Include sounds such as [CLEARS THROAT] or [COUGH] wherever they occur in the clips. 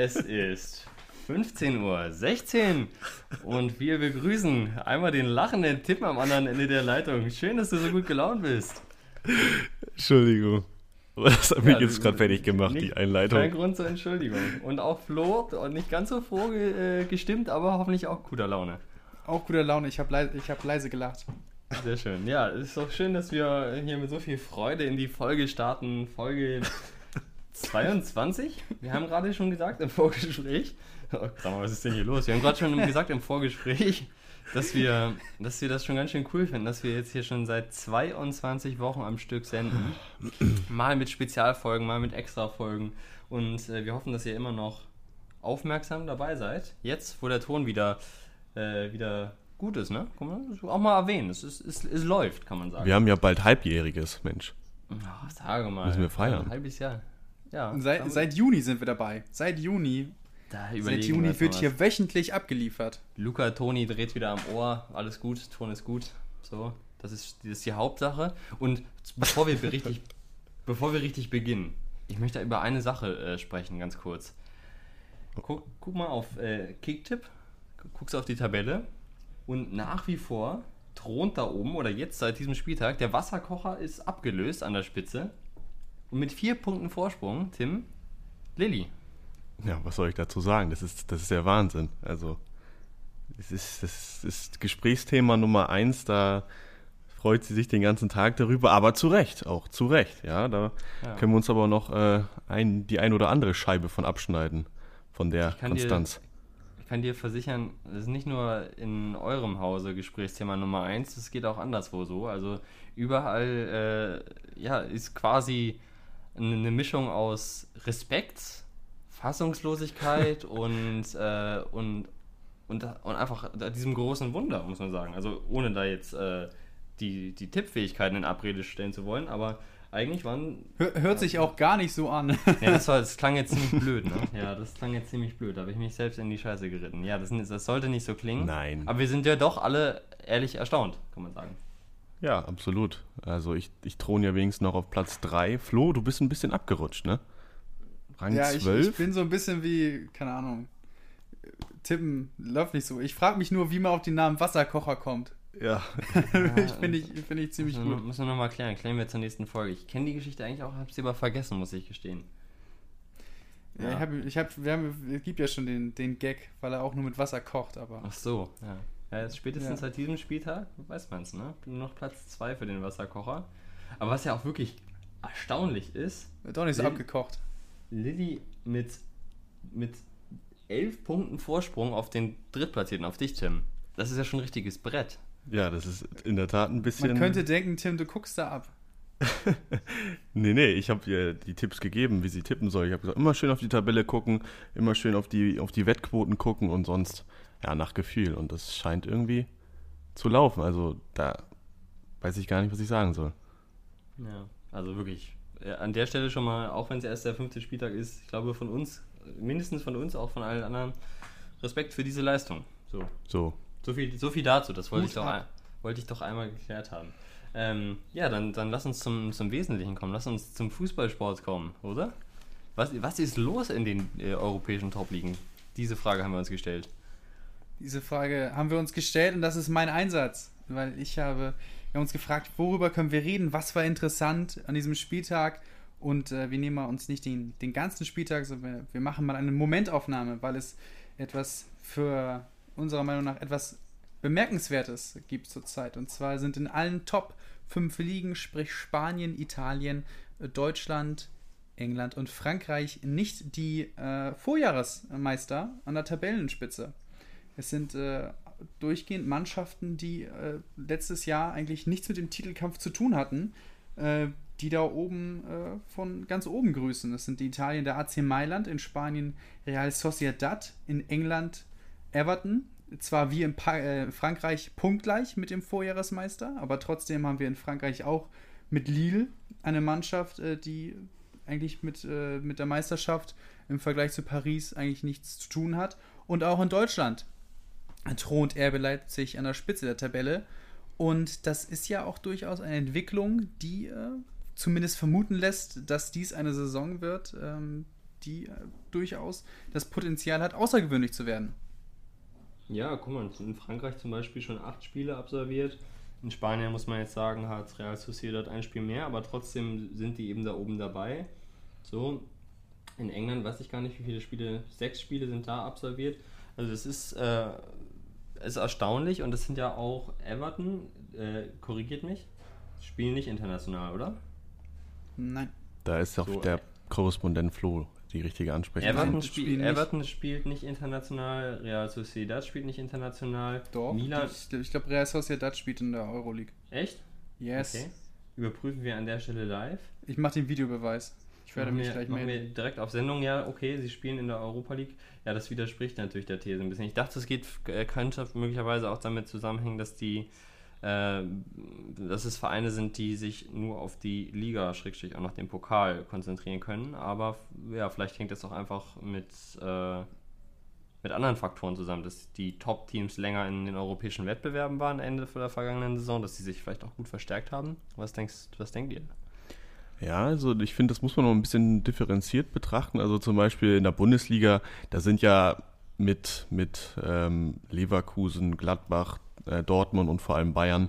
Es ist 15.16 Uhr und wir begrüßen einmal den lachenden Tipp am anderen Ende der Leitung. Schön, dass du so gut gelaunt bist. Entschuldigung. Das hat mich ja, jetzt gerade fertig gemacht, nicht, die Einleitung. Kein Grund zur Entschuldigung. Und auch Flo, nicht ganz so froh äh, gestimmt, aber hoffentlich auch guter Laune. Auch guter Laune, ich habe leise, hab leise gelacht. Sehr schön. Ja, es ist doch schön, dass wir hier mit so viel Freude in die Folge starten. Folge 22. Wir haben gerade schon gesagt im Vorgespräch. Oh, sag mal, was ist denn hier los? Wir haben gerade schon gesagt im Vorgespräch, dass wir, dass wir das schon ganz schön cool finden, dass wir jetzt hier schon seit 22 Wochen am Stück senden. Mal mit Spezialfolgen, mal mit Extrafolgen. Und äh, wir hoffen, dass ihr immer noch aufmerksam dabei seid. Jetzt, wo der Ton wieder, äh, wieder gut ist, ne? Kann man auch mal erwähnen. Es, ist, es, es läuft, kann man sagen. Wir haben ja bald Halbjähriges, Mensch. Oh, sage mal. Müssen wir feiern. Ein halbes Jahr. Ja. Seit, seit Juni sind wir dabei. Seit Juni Seit Juni wird hier wöchentlich abgeliefert. Luca Toni dreht wieder am Ohr. Alles gut, Ton ist gut. So, das ist, das ist die Hauptsache. Und bevor wir [LAUGHS] richtig, bevor wir richtig beginnen, ich möchte über eine Sache äh, sprechen, ganz kurz. Guck, guck mal auf äh, Kicktip, guckst auf die Tabelle und nach wie vor thront da oben oder jetzt seit diesem Spieltag der Wasserkocher ist abgelöst an der Spitze und mit vier Punkten Vorsprung, Tim, Lilly. Ja, was soll ich dazu sagen? Das ist, das ist der Wahnsinn. Also, es ist, das ist Gesprächsthema Nummer eins, da freut sie sich den ganzen Tag darüber, aber zu Recht, auch zu Recht. Ja, da ja. können wir uns aber noch äh, ein, die ein oder andere Scheibe von abschneiden, von der Konstanz. Dir, ich kann dir versichern, das ist nicht nur in eurem Hause Gesprächsthema Nummer eins, das geht auch anderswo so. Also überall äh, ja, ist quasi eine Mischung aus Respekt Fassungslosigkeit [LAUGHS] und, äh, und, und, und einfach diesem großen Wunder, muss man sagen. Also ohne da jetzt äh, die, die Tippfähigkeiten in Abrede stellen zu wollen, aber eigentlich waren. Hör, hört sich auch gar nicht so an. [LAUGHS] ja, das, war, das klang jetzt ziemlich blöd, ne? [LAUGHS] Ja, das klang jetzt ziemlich blöd. Da habe ich mich selbst in die Scheiße geritten. Ja, das, das sollte nicht so klingen. Nein. Aber wir sind ja doch alle ehrlich erstaunt, kann man sagen. Ja, absolut. Also ich, ich throne ja wenigstens noch auf Platz 3. Flo, du bist ein bisschen abgerutscht, ne? Rang ja, 12? Ich, ich bin so ein bisschen wie, keine Ahnung, tippen läuft nicht so. Ich frage mich nur, wie man auf den Namen Wasserkocher kommt. Ja. [LAUGHS] ich finde ich, find ich ziemlich müssen, gut. Müssen wir nochmal klären. Klären wir zur nächsten Folge. Ich kenne die Geschichte eigentlich auch, habe sie aber vergessen, muss ich gestehen. Ja, ja. ich habe, ich hab, wir haben, es gibt ja schon den, den Gag, weil er auch nur mit Wasser kocht, aber. Ach so, ja. Ja, jetzt spätestens ja. seit diesem Spieltag, weiß man es, ne? Nur noch Platz 2 für den Wasserkocher. Aber was ja auch wirklich erstaunlich ist. Wird doch nicht so abgekocht. Lilly mit, mit elf Punkten Vorsprung auf den Drittplatzierten, auf dich, Tim. Das ist ja schon ein richtiges Brett. Ja, das ist in der Tat ein bisschen. Man könnte denken, Tim, du guckst da ab. [LAUGHS] nee, nee, ich habe ihr die Tipps gegeben, wie sie tippen soll. Ich habe gesagt, immer schön auf die Tabelle gucken, immer schön auf die, auf die Wettquoten gucken und sonst ja nach Gefühl. Und das scheint irgendwie zu laufen. Also da weiß ich gar nicht, was ich sagen soll. Ja, also wirklich äh, an der Stelle schon mal, auch wenn es erst der fünfte Spieltag ist, ich glaube von uns, mindestens von uns, auch von allen anderen, Respekt für diese Leistung. So. So. So viel, so viel dazu, das wollte ich, doch, wollte ich doch einmal geklärt haben. Ähm, ja, dann, dann lass uns zum, zum Wesentlichen kommen. Lass uns zum Fußballsport kommen, oder? Was, was ist los in den äh, europäischen Top-Ligen? Diese Frage haben wir uns gestellt. Diese Frage haben wir uns gestellt und das ist mein Einsatz, weil ich habe wir haben uns gefragt, worüber können wir reden, was war interessant an diesem Spieltag. Und äh, wir nehmen uns nicht den, den ganzen Spieltag, sondern wir, wir machen mal eine Momentaufnahme, weil es etwas für unserer Meinung nach etwas Bemerkenswertes gibt zurzeit. Und zwar sind in allen Top 5 Ligen, sprich Spanien, Italien, Deutschland, England und Frankreich, nicht die äh, Vorjahresmeister an der Tabellenspitze. Es sind äh, durchgehend Mannschaften, die äh, letztes Jahr eigentlich nichts mit dem Titelkampf zu tun hatten, äh, die da oben äh, von ganz oben grüßen. Das sind die Italien der AC Mailand, in Spanien Real Sociedad, in England Everton. Zwar wie in pa äh, Frankreich punktgleich mit dem Vorjahresmeister, aber trotzdem haben wir in Frankreich auch mit Lille eine Mannschaft, äh, die eigentlich mit, mit der Meisterschaft im Vergleich zu Paris eigentlich nichts zu tun hat. Und auch in Deutschland thront RB Leipzig an der Spitze der Tabelle. Und das ist ja auch durchaus eine Entwicklung, die äh, zumindest vermuten lässt, dass dies eine Saison wird, ähm, die äh, durchaus das Potenzial hat, außergewöhnlich zu werden. Ja, guck mal, in Frankreich zum Beispiel schon acht Spiele absolviert. In Spanien muss man jetzt sagen, hat Real Sociedad ein Spiel mehr, aber trotzdem sind die eben da oben dabei. So, in England weiß ich gar nicht, wie viele Spiele, sechs Spiele sind da absolviert. Also das ist, äh, ist erstaunlich und das sind ja auch Everton, äh, korrigiert mich, spielen nicht international, oder? Nein. Da ist auch So, der äh, Korrespondent Flo die richtige Ansprechpartner. Everton, spiel, nicht. Everton spielt nicht international, Real Sociedad spielt nicht international. Doch. Milan, Ich, ich glaube, Real Sociedad spielt in der Euroleague. echt? Yes. Okay. Überprüfen wir an der Stelle live. Ich mache den Videobeweis. Ich werde mich gleich melden. direkt auf Sendung, ja, okay, sie spielen in der Europa League. Ja, das widerspricht natürlich der These ein bisschen. Ich dachte, es geht, äh, könnte möglicherweise auch damit zusammenhängen, dass die, äh, dass es Vereine sind, die sich nur auf die Liga, Schrägstrich auch noch den Pokal konzentrieren können. Aber ja, vielleicht hängt das auch einfach mit, äh, mit anderen Faktoren zusammen, dass die Top-Teams länger in den europäischen Wettbewerben waren Ende der vergangenen Saison, dass sie sich vielleicht auch gut verstärkt haben. Was denkst, was denkt ihr? Ja, also ich finde, das muss man noch ein bisschen differenziert betrachten. Also zum Beispiel in der Bundesliga, da sind ja mit, mit ähm, Leverkusen, Gladbach, äh, Dortmund und vor allem Bayern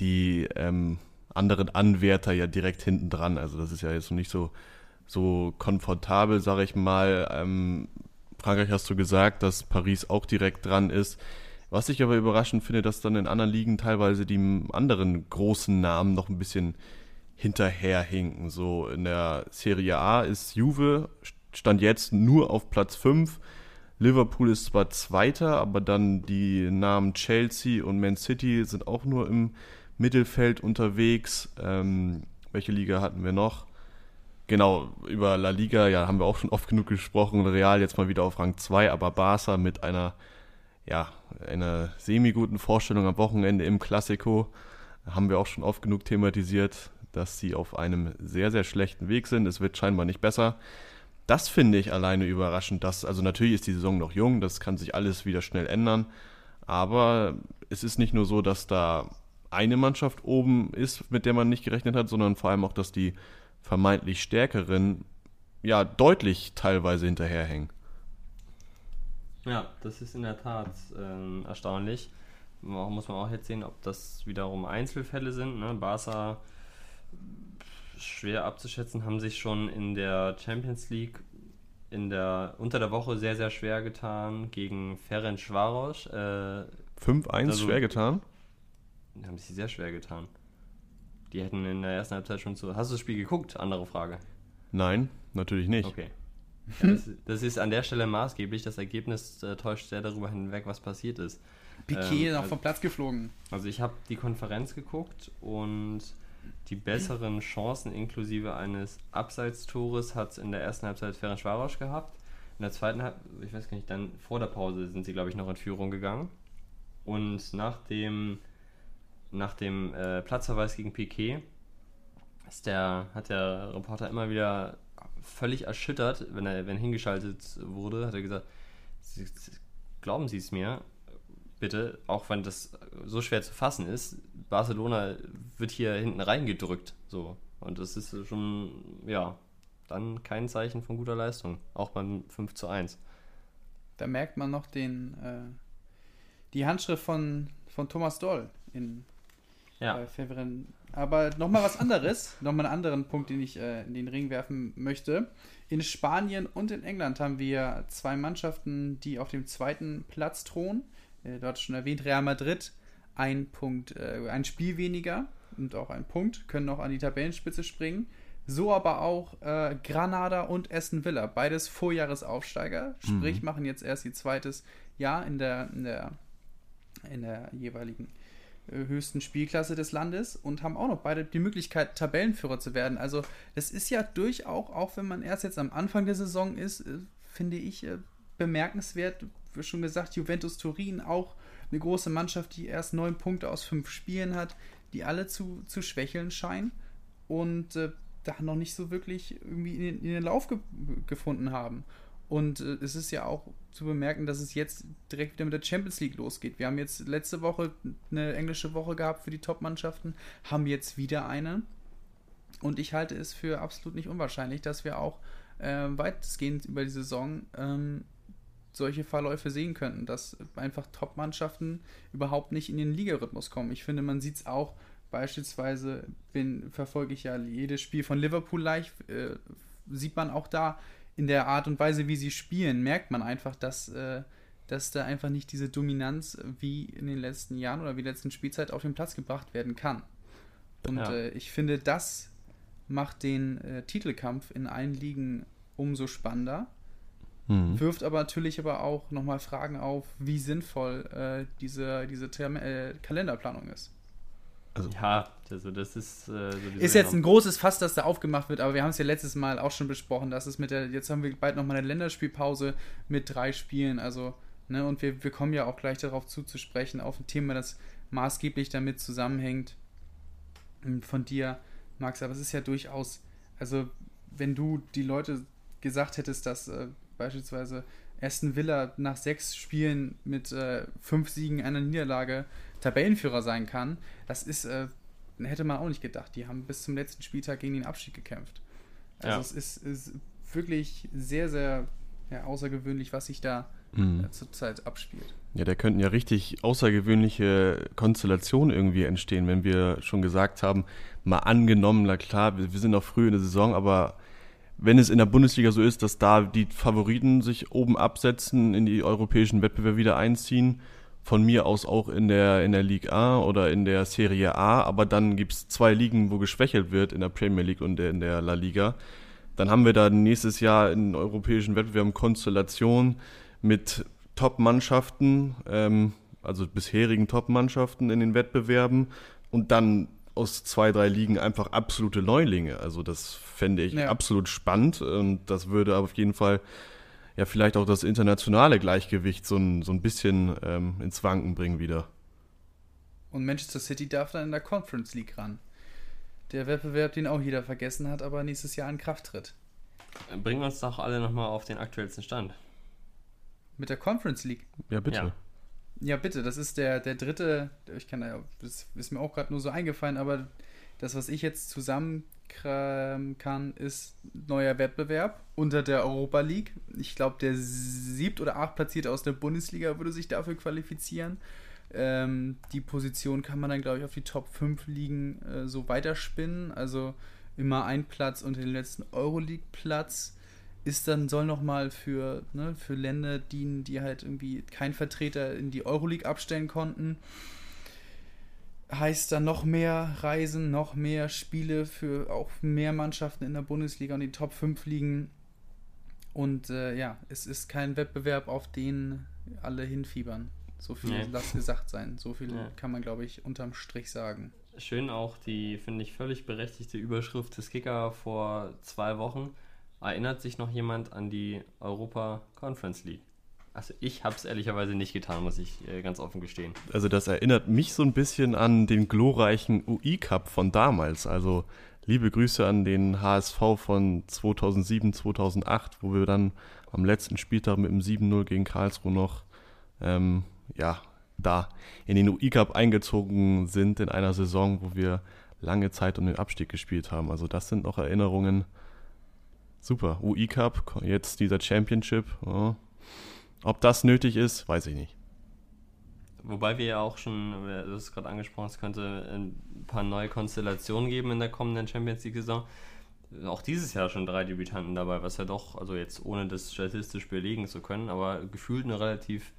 die ähm, anderen Anwärter ja direkt hinten dran. Also das ist ja jetzt noch nicht so, so komfortabel, sage ich mal. Ähm, Frankreich hast du gesagt, dass Paris auch direkt dran ist. Was ich aber überraschend finde, dass dann in anderen Ligen teilweise die anderen großen Namen noch ein bisschen hinterherhinken. So in der Serie A ist Juve stand jetzt nur auf Platz 5. Liverpool ist zwar Zweiter, aber dann die Namen Chelsea und Man City sind auch nur im Mittelfeld unterwegs. Ähm, welche Liga hatten wir noch? Genau, über La Liga, ja, haben wir auch schon oft genug gesprochen. Real jetzt mal wieder auf Rang 2, aber Barca mit einer, ja, einer semi-guten Vorstellung am Wochenende im Classico haben wir auch schon oft genug thematisiert, dass sie auf einem sehr, sehr schlechten Weg sind. Es wird scheinbar nicht besser. Das finde ich alleine überraschend. Dass, also natürlich ist die Saison noch jung, das kann sich alles wieder schnell ändern. Aber es ist nicht nur so, dass da eine Mannschaft oben ist, mit der man nicht gerechnet hat, sondern vor allem auch, dass die vermeintlich stärkeren ja deutlich teilweise hinterherhängen. Ja, das ist in der Tat ähm, erstaunlich. Muss man auch jetzt sehen, ob das wiederum Einzelfälle sind. Ne? Barca schwer abzuschätzen, haben sich schon in der Champions League in der, unter der Woche sehr, sehr schwer getan gegen Ferencvaros. Äh, 5-1 Also- schwer getan. haben sich sehr schwer getan. Die hätten in der ersten Halbzeit schon zu. Hast du das Spiel geguckt? Andere Frage. Nein, natürlich nicht. Okay. Ja, das, das ist an der Stelle maßgeblich. Das Ergebnis äh, täuscht sehr darüber hinweg, was passiert ist. Piquet Ähm, noch also- vom Platz geflogen. Also ich habe die Konferenz geguckt und die besseren Chancen inklusive eines Abseitstores hat in der ersten Halbzeit Ferencvaros gehabt. In der zweiten Halbzeit, ich weiß gar nicht, dann vor der Pause sind sie, glaube ich, noch in Führung gegangen. Und nach dem, nach dem äh, Platzverweis gegen Piquet ist der, hat der Reporter immer wieder völlig erschüttert, wenn er wenn hingeschaltet wurde, hat er gesagt, "Sie- Sie- glauben Sie es mir, bitte, auch wenn das so schwer zu fassen ist, Barcelona wird hier hinten reingedrückt. So. Und das ist schon, ja, dann kein Zeichen von guter Leistung. Auch beim 5 zu 1. Da merkt man noch den, äh, die Handschrift von, von Thomas Doll in Ja. bei Feverin. Aber nochmal was anderes, [LAUGHS] nochmal einen anderen Punkt, den ich äh, in den Ring werfen möchte. In Spanien und in England haben wir zwei Mannschaften, die auf dem zweiten Platz thronen. Äh, dort schon erwähnt, Real Madrid ein Punkt, äh, ein Spiel weniger und auch ein Punkt, können noch an die Tabellenspitze springen. So aber auch äh, Granada und Aston Villa, beides Vorjahresaufsteiger, sprich machen jetzt erst ihr zweites Jahr in der, in der, in der jeweiligen äh, höchsten Spielklasse des Landes und haben auch noch beide die Möglichkeit, Tabellenführer zu werden. Also das ist ja durchaus, auch wenn man erst jetzt am Anfang der Saison ist, äh, finde ich bemerkenswert. Schon gesagt, Juventus Turin auch eine große Mannschaft, die erst neun Punkte aus fünf Spielen hat, die alle zu, zu schwächeln scheinen und äh, da noch nicht so wirklich irgendwie in den, in den Lauf ge gefunden haben. Und äh, es ist ja auch zu bemerken, dass es jetzt direkt wieder mit der Champions League losgeht. Wir haben jetzt letzte Woche eine englische Woche gehabt für die Top-Mannschaften, haben jetzt wieder eine. Und ich halte es für absolut nicht unwahrscheinlich, dass wir auch äh, weitestgehend über die Saison ähm, solche Verläufe sehen könnten, dass einfach Top-Mannschaften überhaupt nicht in den Ligarhythmus kommen. Ich finde, man sieht es auch beispielsweise, bin, verfolge ich ja jedes Spiel von Liverpool live, äh, sieht man auch da in der Art und Weise, wie sie spielen, merkt man einfach, dass, äh, dass da einfach nicht diese Dominanz wie in den letzten Jahren oder wie in der letzten Spielzeit auf den Platz gebracht werden kann. Und ja. äh, ich finde, das macht den äh, Titelkampf in allen Ligen umso spannender. Mhm. Wirft aber natürlich aber auch nochmal Fragen auf, wie sinnvoll äh, diese, diese Term äh, Kalenderplanung ist. Also, ja, also das ist. Äh, so ist jetzt ein großes Fass, das da aufgemacht wird, aber wir haben es ja letztes Mal auch schon besprochen, dass es mit der. Jetzt haben wir bald nochmal eine Länderspielpause mit drei Spielen, also. Ne, und wir, wir kommen ja auch gleich darauf zuzusprechen, auf ein Thema, das maßgeblich damit zusammenhängt. Hm, von dir, Max, aber es ist ja durchaus. Also, wenn du die Leute gesagt hättest, dass äh, beispielsweise Aston Villa nach sechs Spielen mit äh, fünf Siegen, einer Niederlage Tabellenführer sein kann, das ist, äh, hätte man auch nicht gedacht. Die haben bis zum letzten Spieltag gegen den Abstieg gekämpft. Also ja. es ist, ist, wirklich sehr, sehr ja, außergewöhnlich, was sich da mhm. äh, zurzeit abspielt. Ja, da könnten ja richtig außergewöhnliche Konstellationen irgendwie entstehen, wenn wir schon gesagt haben, mal angenommen, na klar, wir, wir sind noch früh in der Saison, aber wenn es in der Bundesliga so ist, dass da die Favoriten sich oben absetzen, in die europäischen Wettbewerbe wieder einziehen, von mir aus auch in der, in der Ligue A oder in der Serie A, aber dann gibt es zwei Ligen, wo geschwächelt wird, in der Premier League und in der La Liga. Dann haben wir da nächstes Jahr in europäischen Wettbewerben Konstellation mit Top-Mannschaften, ähm, also bisherigen Top-Mannschaften in den Wettbewerben und dann aus zwei, drei Ligen einfach absolute Neulinge. Also das fände ich ja. absolut spannend und das würde auf jeden Fall ja vielleicht auch das internationale Gleichgewicht so ein, so ein bisschen ähm, ins Wanken bringen wieder. Und Manchester City darf dann in der Conference League ran. Der Wettbewerb, den auch jeder vergessen hat, aber nächstes Jahr in Kraft tritt. Bringen uns doch alle nochmal auf den aktuellsten Stand. Mit der Conference League? Ja, bitte. Ja. Ja, bitte, das ist der, der dritte, ich kann da, das ist mir auch gerade nur so eingefallen, aber das, was ich jetzt zusammen kann, ist neuer Wettbewerb unter der Europa League. Ich glaube, der siebt oder acht Platzierte aus der Bundesliga würde sich dafür qualifizieren. Ähm, die Position kann man dann, glaube ich, auf die Top 5 Ligen äh, so weiterspinnen. Also immer ein Platz unter den letzten Euroleague-Platz ist dann, soll nochmal für, ne, für Länder dienen, die halt irgendwie keinen Vertreter in die Euroleague abstellen konnten. Heißt dann noch mehr Reisen, noch mehr Spiele für auch mehr Mannschaften in der Bundesliga und die Top 5 liegen. Und äh, ja, es ist kein Wettbewerb, auf den alle hinfiebern. So viel nee. lass gesagt sein. So viel ja. kann man, glaube ich, unterm Strich sagen. Schön auch die, finde ich, völlig berechtigte Überschrift des Kicker vor zwei Wochen Erinnert sich noch jemand an die Europa Conference League? Also ich habe es ehrlicherweise nicht getan, muss ich äh, ganz offen gestehen. Also das erinnert mich so ein bisschen an den glorreichen UI Cup von damals. Also liebe Grüße an den HSV von 2007, 2008, wo wir dann am letzten Spieltag mit dem 7-0 gegen Karlsruhe noch ähm, ja, da in den UI Cup eingezogen sind in einer Saison, wo wir lange Zeit um den Abstieg gespielt haben. Also das sind noch Erinnerungen, Super. UI Cup, jetzt dieser Championship. Oh. Ob das nötig ist, weiß ich nicht. Wobei wir ja auch schon, du hast gerade angesprochen, es könnte ein paar neue Konstellationen geben in der kommenden Champions League-Saison. Auch dieses Jahr schon drei Debütanten dabei, was ja doch, also jetzt ohne das statistisch belegen zu können, aber gefühlt eine relativ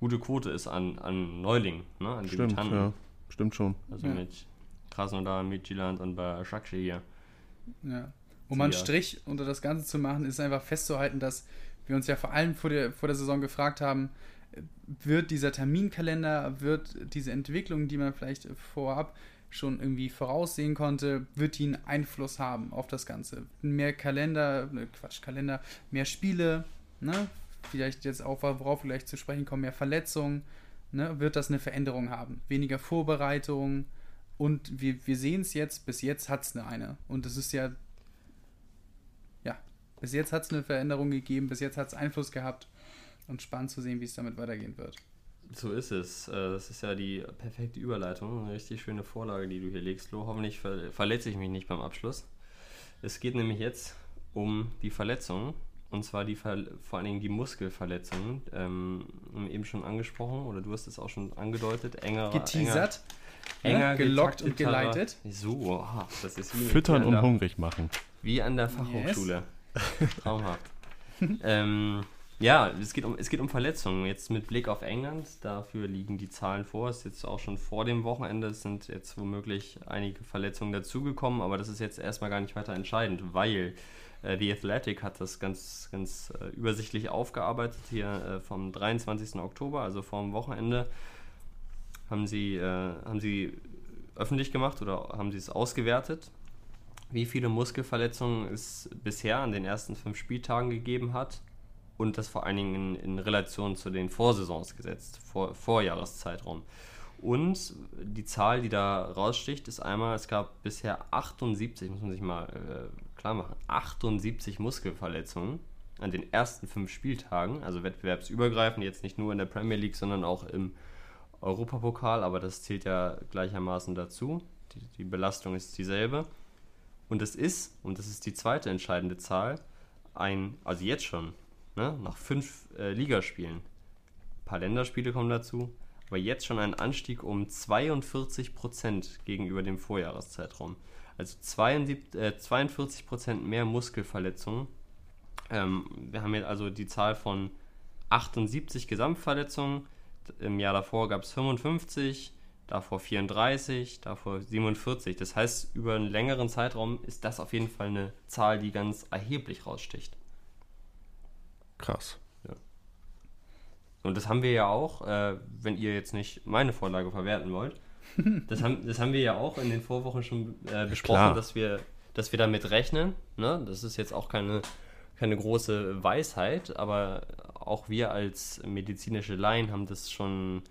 gute Quote ist an, an Neulingen, ne? an Stimmt, Debütanten. Ja. Stimmt schon. Also ja. mit Krasnodar, Midtjylland und bei Shakshi hier. Ja. Um einen Strich unter das Ganze zu machen, ist einfach festzuhalten, dass wir uns ja vor allem vor der, vor der Saison gefragt haben, wird dieser Terminkalender, wird diese Entwicklung, die man vielleicht vorab schon irgendwie voraussehen konnte, wird die einen Einfluss haben auf das Ganze. Mehr Kalender, ne, Quatsch, Kalender, mehr Spiele, ne? vielleicht jetzt auch, worauf wir gleich zu sprechen kommen, mehr Verletzungen, ne? wird das eine Veränderung haben. Weniger Vorbereitung und wir, wir sehen es jetzt, bis jetzt hat es eine, eine. Und das ist ja bis jetzt hat es eine Veränderung gegeben, bis jetzt hat es Einfluss gehabt und spannend zu sehen, wie es damit weitergehen wird. So ist es. Äh, das ist ja die perfekte Überleitung. Eine richtig schöne Vorlage, die du hier legst, Flo. Hoffentlich ver verletze ich mich nicht beim Abschluss. Es geht nämlich jetzt um die Verletzungen. Und zwar die Ver vor allen Dingen die Muskelverletzungen. Ähm, eben schon angesprochen, oder du hast es auch schon angedeutet. Enger, Geteasert, enger, ne? enger gelockt und geleitet. So, ah, das ist wie, Füttern und hungrig machen. Wie an der Fachhochschule. [LAUGHS] Traumhaft. ähm, ja, es geht, um, es geht um Verletzungen. Jetzt mit Blick auf England, dafür liegen die Zahlen vor. Es ist jetzt auch schon vor dem Wochenende. Es sind jetzt womöglich einige Verletzungen dazugekommen, aber das ist jetzt erstmal gar nicht weiter entscheidend, weil äh, The Athletic hat das ganz, ganz äh, übersichtlich aufgearbeitet hier äh, vom 23. Oktober, also vom Wochenende. Haben sie, äh, haben sie öffentlich gemacht oder haben sie es ausgewertet? Wie viele Muskelverletzungen es bisher an den ersten fünf Spieltagen gegeben hat und das vor allen Dingen in, in Relation zu den Vorsaisons gesetzt, vor, Vorjahreszeitraum. Und die Zahl, die da raussticht, ist einmal, es gab bisher 78, muss man sich mal äh, klar machen, 78 Muskelverletzungen an den ersten fünf Spieltagen, also wettbewerbsübergreifend, jetzt nicht nur in der Premier League, sondern auch im Europapokal, aber das zählt ja gleichermaßen dazu. Die, die Belastung ist dieselbe. Und es ist, und das ist die zweite entscheidende Zahl, ein, also jetzt schon, ne, nach fünf äh, Ligaspielen, ein paar Länderspiele kommen dazu, aber jetzt schon ein Anstieg um 42 Prozent gegenüber dem Vorjahreszeitraum. Also 72, äh, 42 Prozent mehr Muskelverletzungen. Ähm, wir haben jetzt also die Zahl von 78 Gesamtverletzungen. Im Jahr davor gab es 55, davor 34, davor 47. Das heißt, über einen längeren Zeitraum ist das auf jeden Fall eine Zahl, die ganz erheblich raussticht. Krass. Und das haben wir ja auch, äh, wenn ihr jetzt nicht meine Vorlage verwerten wollt, [LAUGHS] das haben, das haben wir ja auch in den Vorwochen schon äh, besprochen, klar. dass wir, dass wir damit rechnen. Ne? Das ist jetzt auch keine, keine große Weisheit, aber auch wir als medizinische Laien haben das schon,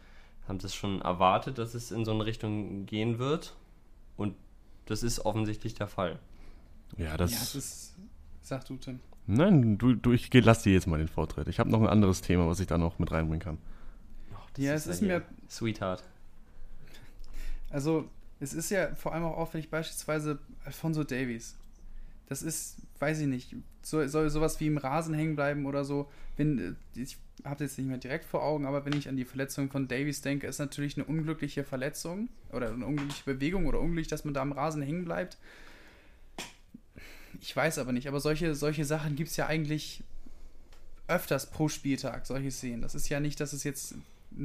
haben das schon erwartet, dass es in so eine Richtung gehen wird. Und das ist offensichtlich der Fall. Ja, das. ja, das ist. Sag du, Tim. Nein, du, du ich geh- lass dir jetzt mal den Vortritt. Ich habe noch ein anderes Thema, was ich da noch mit reinbringen kann. Das Ja, es ist mir- Sweetheart. Also, es ist ja vor allem auch auffällig, beispielsweise Alfonso Davies. Das ist, weiß ich nicht, soll, soll sowas wie im Rasen hängen bleiben oder so. Wenn, äh, ich habe jetzt nicht mehr direkt vor Augen, aber wenn ich an die Verletzung von Davies denke, ist natürlich eine unglückliche Verletzung oder eine unglückliche Bewegung oder unglücklich, dass man da am Rasen hängen bleibt. Ich weiß aber nicht, aber solche, solche Sachen gibt es ja eigentlich öfters pro Spieltag, solche Szenen. Das ist ja nicht, dass es jetzt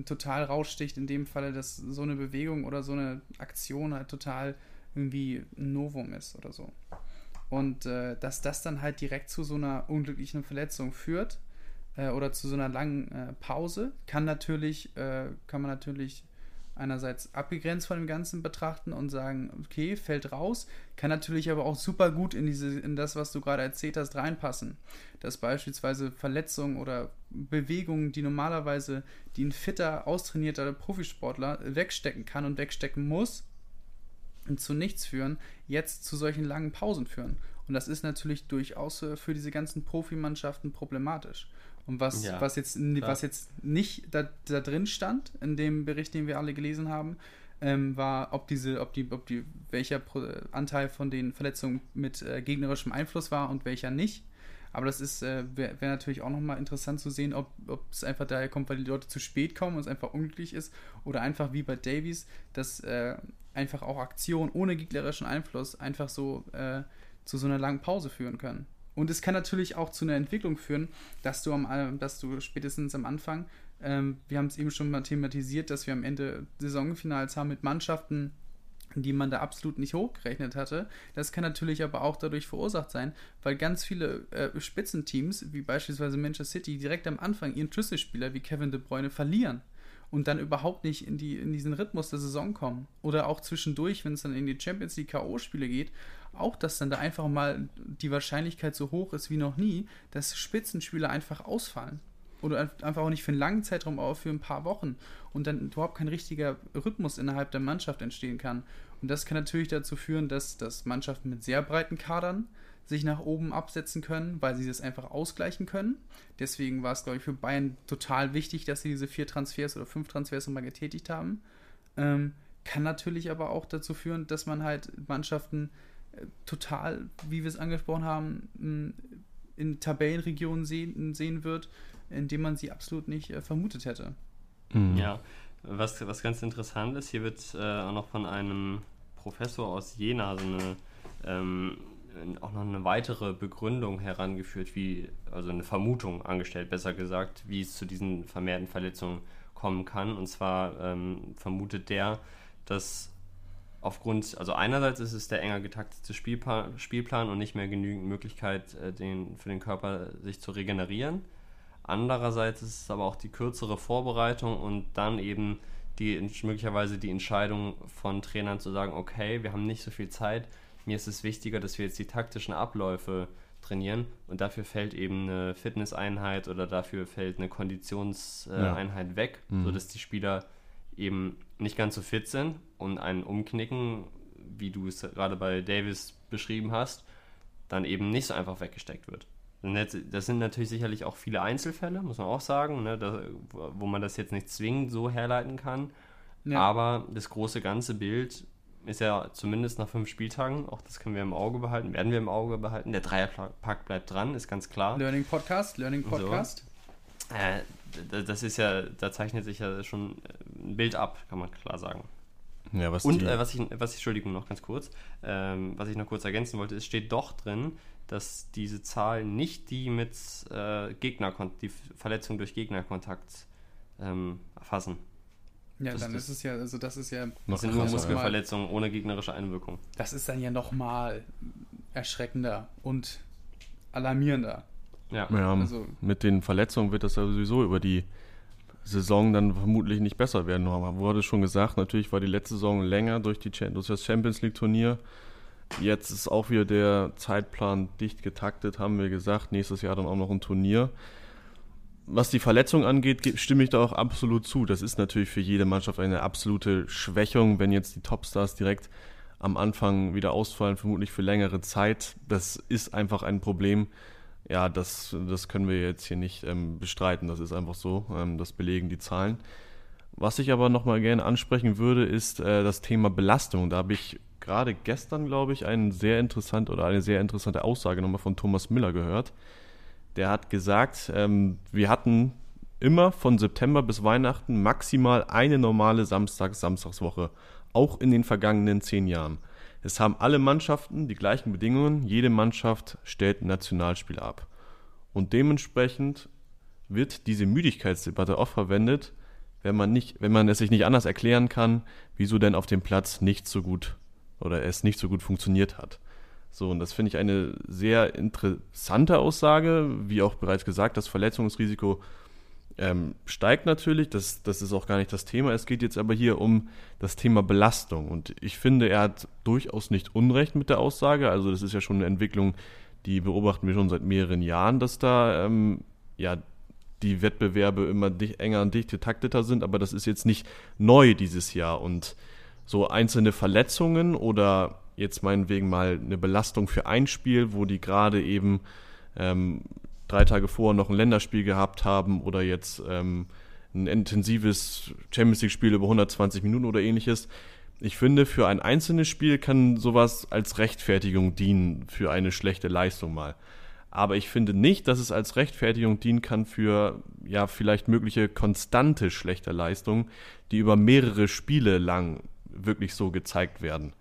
total raussticht in dem Falle, dass so eine Bewegung oder so eine Aktion halt total irgendwie ein Novum ist oder so. Und äh, dass das dann halt direkt zu so einer unglücklichen Verletzung führt äh, oder zu so einer langen äh, Pause, kann natürlich, äh, kann man natürlich einerseits abgegrenzt von dem Ganzen betrachten und sagen, okay, fällt raus, kann natürlich aber auch super gut in diese, in das, was du gerade erzählt hast, reinpassen. Dass beispielsweise Verletzungen oder Bewegungen, die normalerweise, die ein fitter, austrainierter Profisportler wegstecken kann und wegstecken muss, zu nichts führen, jetzt zu solchen langen Pausen führen. Und das ist natürlich durchaus äh, für diese ganzen Profimannschaften problematisch. Und was, Ja, was, jetzt, klar. was jetzt nicht da, da drin stand, in dem Bericht, den wir alle gelesen haben, ähm, war, ob diese, ob die, ob die, welcher äh, Anteil von den Verletzungen mit äh, gegnerischem Einfluss war und welcher nicht. Aber das ist, äh, wäre wär natürlich auch nochmal interessant zu sehen, ob ob es einfach daher kommt, weil die Leute zu spät kommen und es einfach unglücklich ist. Oder einfach wie bei Davies, dass äh, einfach auch Aktionen ohne gegnerischen Einfluss einfach so äh, zu so einer langen Pause führen können. Und es kann natürlich auch zu einer Entwicklung führen, dass du am, äh, dass du spätestens am Anfang, ähm, wir haben es eben schon mal thematisiert, dass wir am Ende Saisonfinals haben mit Mannschaften, die man da absolut nicht hochgerechnet hatte. Das kann natürlich aber auch dadurch verursacht sein, weil ganz viele äh, Spitzenteams, wie beispielsweise Manchester City, direkt am Anfang ihren Schlüsselspieler wie Kevin De Bruyne verlieren und dann überhaupt nicht in, die, in diesen Rhythmus der Saison kommen. Oder auch zwischendurch, wenn es dann in die Champions League K.O.-Spiele geht, auch, dass dann da einfach mal die Wahrscheinlichkeit so hoch ist wie noch nie, dass Spitzenspieler einfach ausfallen. Oder ein- einfach auch nicht für einen langen Zeitraum, aber für ein paar Wochen. Und dann überhaupt kein richtiger Rhythmus innerhalb der Mannschaft entstehen kann. Und das kann natürlich dazu führen, dass, dass Mannschaften mit sehr breiten Kadern sich nach oben absetzen können, weil sie das einfach ausgleichen können. Deswegen war es, glaube ich, für Bayern total wichtig, dass sie diese vier Transfers oder fünf Transfers nochmal getätigt haben. Ähm, kann natürlich aber auch dazu führen, dass man halt Mannschaften äh, total, wie wir es angesprochen haben, mh, in Tabellenregionen sehen, sehen wird, in denen man sie absolut nicht äh, vermutet hätte. Mhm. Ja, was, was ganz interessant ist, hier wird äh, auch noch von einem Professor aus Jena so eine ähm, auch noch eine weitere Begründung herangeführt, wie, also eine Vermutung angestellt, besser gesagt, wie es zu diesen vermehrten Verletzungen kommen kann. Und zwar ähm, vermutet der, dass aufgrund, also einerseits ist es der enger getaktete Spielplan, Spielplan und nicht mehr genügend Möglichkeit äh, den, für den Körper sich zu regenerieren. Andererseits ist es aber auch die kürzere Vorbereitung und dann eben die möglicherweise die Entscheidung von Trainern zu sagen, okay, wir haben nicht so viel Zeit, mir ist es wichtiger, dass wir jetzt die taktischen Abläufe trainieren und dafür fällt eben eine Fitnesseinheit oder dafür fällt eine Konditionseinheit ja. weg, mhm. sodass die Spieler eben nicht ganz so fit sind und ein Umknicken, wie du es gerade bei Davis beschrieben hast, dann eben nicht so einfach weggesteckt wird. Das sind natürlich sicherlich auch viele Einzelfälle, muss man auch sagen, ne, da, wo man das jetzt nicht zwingend so herleiten kann. Ja. Aber das große ganze Bild ist ja zumindest nach fünf Spieltagen, auch das können wir im Auge behalten, werden wir im Auge behalten. Der Dreierpack bleibt dran, ist ganz klar. Learning Podcast, Learning Podcast. So. Äh, das ist ja, da zeichnet sich ja schon ein Bild ab, kann man klar sagen. Ja, was Und äh, was ich, was ich, Entschuldigung, noch ganz kurz, ähm, was ich noch kurz ergänzen wollte, es steht doch drin, dass diese Zahl nicht die mit äh, Gegner, die Verletzung durch Gegnerkontakt ähm, erfassen. Ja, das dann ist es ja, also das ist ja. Das sind nur Muskelverletzungen ohne gegnerische Einwirkung. Das ist dann ja nochmal erschreckender und alarmierender. Ja, ja also, mit den Verletzungen wird das ja sowieso über die Saison dann vermutlich nicht besser werden. Wurde schon gesagt, natürlich war die letzte Saison länger durch, die, durch das Champions League Turnier. Jetzt ist auch wieder der Zeitplan dicht getaktet, haben wir gesagt. Nächstes Jahr dann auch noch ein Turnier was die Verletzung angeht, stimme ich da auch absolut zu. Das ist natürlich für jede Mannschaft eine absolute Schwächung, wenn jetzt die Topstars direkt am Anfang wieder ausfallen, vermutlich für längere Zeit. Das ist einfach ein Problem. Ja, das, das können wir jetzt hier nicht ähm, bestreiten. Das ist einfach so. Ähm, das belegen die Zahlen. Was ich aber nochmal gerne ansprechen würde, ist äh, das Thema Belastung. Da habe ich gerade gestern, glaube ich, einen sehr interessant oder eine sehr interessante Aussage nochmal von Thomas Müller gehört der hat gesagt, ähm, wir hatten immer von September bis Weihnachten maximal eine normale Samstags-Samstagswoche, auch in den vergangenen zehn Jahren. Es haben alle Mannschaften die gleichen Bedingungen, jede Mannschaft stellt ein Nationalspiel ab. Und dementsprechend wird diese Müdigkeitsdebatte oft verwendet, wenn man, nicht, wenn man es sich nicht anders erklären kann, wieso denn auf dem Platz nicht so gut oder es nicht so gut funktioniert hat. So, und das finde ich eine sehr interessante Aussage. Wie auch bereits gesagt, das Verletzungsrisiko ähm, steigt natürlich. Das, das ist auch gar nicht das Thema. Es geht jetzt aber hier um das Thema Belastung. Und ich finde, er hat durchaus nicht Unrecht mit der Aussage. Also, das ist ja schon eine Entwicklung, die beobachten wir schon seit mehreren Jahren, dass da ähm, ja die Wettbewerbe immer dicht, enger und dicht getakteter sind. Aber das ist jetzt nicht neu dieses Jahr. Und so einzelne Verletzungen oder jetzt meinetwegen mal eine Belastung für ein Spiel, wo die gerade eben ähm, drei Tage vorher noch ein Länderspiel gehabt haben oder jetzt ähm, ein intensives Champions League-Spiel über 120 Minuten oder ähnliches. Ich finde, für ein einzelnes Spiel kann sowas als Rechtfertigung dienen für eine schlechte Leistung mal. Aber ich finde nicht, dass es als Rechtfertigung dienen kann für ja vielleicht mögliche konstante schlechte Leistungen, die über mehrere Spiele lang wirklich so gezeigt werden.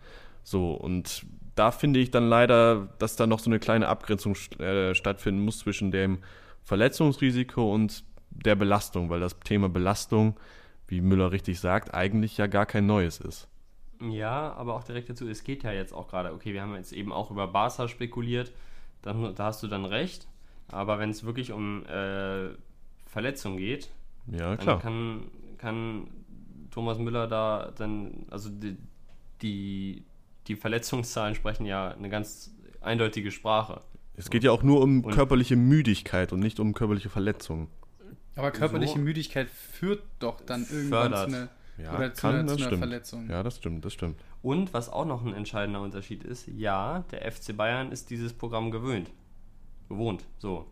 So, und da finde ich dann leider, dass da noch so eine kleine Abgrenzung äh, stattfinden muss zwischen dem Verletzungsrisiko und der Belastung, weil das Thema Belastung, wie Müller richtig sagt, eigentlich ja gar kein neues ist. Ja, aber auch direkt dazu, es geht ja jetzt auch gerade, okay, wir haben jetzt eben auch über Barca spekuliert, dann, da hast du dann recht, aber wenn es wirklich um äh, Verletzung geht, ja, dann kann, kann Thomas Müller da dann, also die, die die Verletzungszahlen sprechen ja eine ganz eindeutige Sprache. Es geht ja auch nur um und körperliche Müdigkeit und nicht um körperliche Verletzungen. Aber körperliche so Müdigkeit führt doch dann irgendwann zu einer, ja, oder zu, kann, einer, zu einer Verletzung. Ja, das stimmt, das stimmt. Und was auch noch ein entscheidender Unterschied ist, ja, der FC Bayern ist dieses Programm gewöhnt. Gewohnt, so.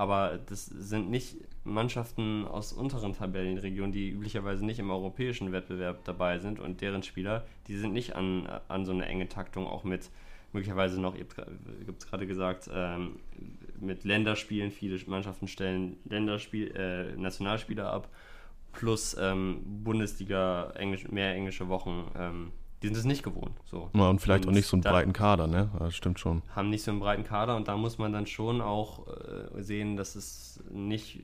Aber das sind nicht Mannschaften aus unteren Tabellenregionen, die üblicherweise nicht im europäischen Wettbewerb dabei sind und deren Spieler, die sind nicht an, an so eine enge Taktung auch mit möglicherweise noch, ihr habt es gerade gesagt, ähm, mit Länderspielen, viele Mannschaften stellen Länderspiel, äh, Nationalspieler ab, plus ähm, Bundesliga, Englisch, mehr englische Wochen. Ähm, die sind es nicht gewohnt. So. Ja, und vielleicht Und auch nicht so einen breiten Kader, ne? Das stimmt schon. haben nicht so einen breiten Kader und da muss man dann schon auch äh, sehen, dass es nicht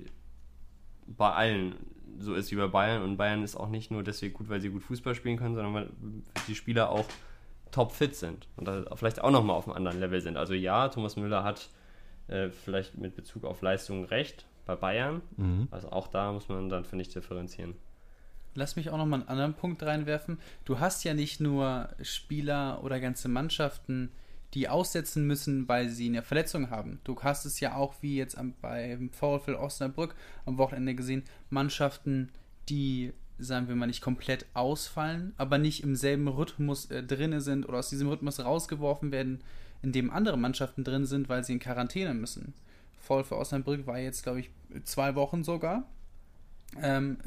bei allen so ist wie bei Bayern und Bayern ist auch nicht nur deswegen gut, weil sie gut Fußball spielen können, sondern weil die Spieler auch topfit sind und vielleicht auch nochmal auf einem anderen Level sind. Also ja, Thomas Müller hat äh, vielleicht mit Bezug auf Leistungen recht bei Bayern, Mhm. also auch da muss man dann, finde ich, differenzieren. Lass mich auch noch mal einen anderen Punkt reinwerfen. Du hast ja nicht nur Spieler oder ganze Mannschaften, die aussetzen müssen, weil sie eine Verletzung haben. Du hast es ja auch, wie jetzt am, beim VfL Osnabrück am Wochenende gesehen, Mannschaften, die, sagen wir mal, nicht komplett ausfallen, aber nicht im selben Rhythmus äh, drinne sind oder aus diesem Rhythmus rausgeworfen werden, in dem andere Mannschaften drin sind, weil sie in Quarantäne müssen. VfL Osnabrück war jetzt, glaube ich, zwei Wochen sogar ähm,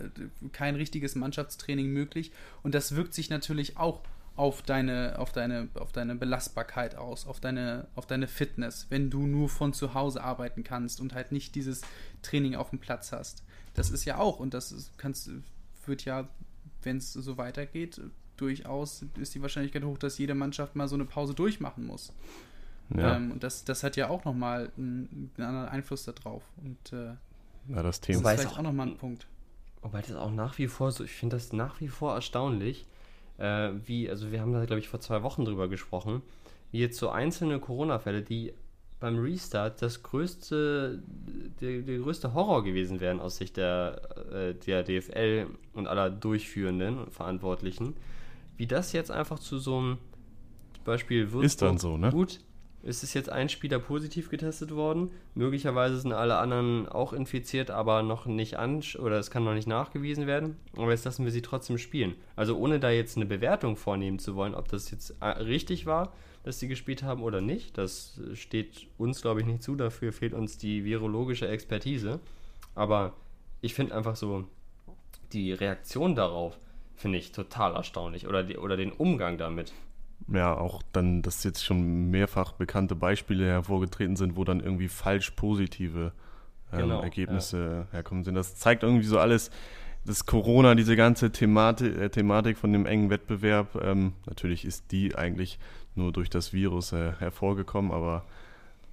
kein richtiges Mannschaftstraining möglich und das wirkt sich natürlich auch auf deine, auf deine, auf deine Belastbarkeit aus, auf deine, auf deine Fitness, wenn du nur von zu Hause arbeiten kannst und halt nicht dieses Training auf dem Platz hast. Das ist ja auch, und das ist, kannst, wird ja, wenn es so weitergeht, durchaus ist die Wahrscheinlichkeit hoch, dass jede Mannschaft mal so eine Pause durchmachen muss. Ja, Ähm, und das, das hat ja auch nochmal einen, einen anderen Einfluss darauf. Und äh, ja das das Thema. Wobei ist vielleicht auch- auch nochmal ein Punkt. Wobei das auch nach wie vor so, ich finde das nach wie vor erstaunlich, äh, wie, also wir haben da, glaube ich, vor zwei Wochen drüber gesprochen, wie jetzt so einzelne Corona-Fälle, die beim Restart das größte, der, der größte Horror gewesen wären aus Sicht der, äh, der DFL und aller Durchführenden und Verantwortlichen, wie das jetzt einfach zu so einem Beispiel Würzburg, Ist dann so, ne? Gut, es ist jetzt ein Spieler positiv getestet worden. Möglicherweise sind alle anderen auch infiziert, aber noch nicht an oder es kann noch nicht nachgewiesen werden. Aber jetzt lassen wir sie trotzdem spielen. Also ohne da jetzt eine Bewertung vornehmen zu wollen, ob das jetzt äh, richtig war, dass sie gespielt haben oder nicht. Das steht uns, glaube ich, nicht zu. Dafür fehlt uns die virologische Expertise. Aber ich finde einfach so die Reaktion darauf finde ich total erstaunlich oder die, oder den Umgang damit. Ja, auch dann, dass jetzt schon mehrfach bekannte Beispiele hervorgetreten sind, wo dann irgendwie falsch positive ähm, Genau, Ergebnisse herkommen sind. Das zeigt irgendwie so alles, dass Corona, diese ganze Thematik, äh, Thematik von dem engen Wettbewerb, ähm, natürlich ist die eigentlich nur durch das Virus äh, hervorgekommen, aber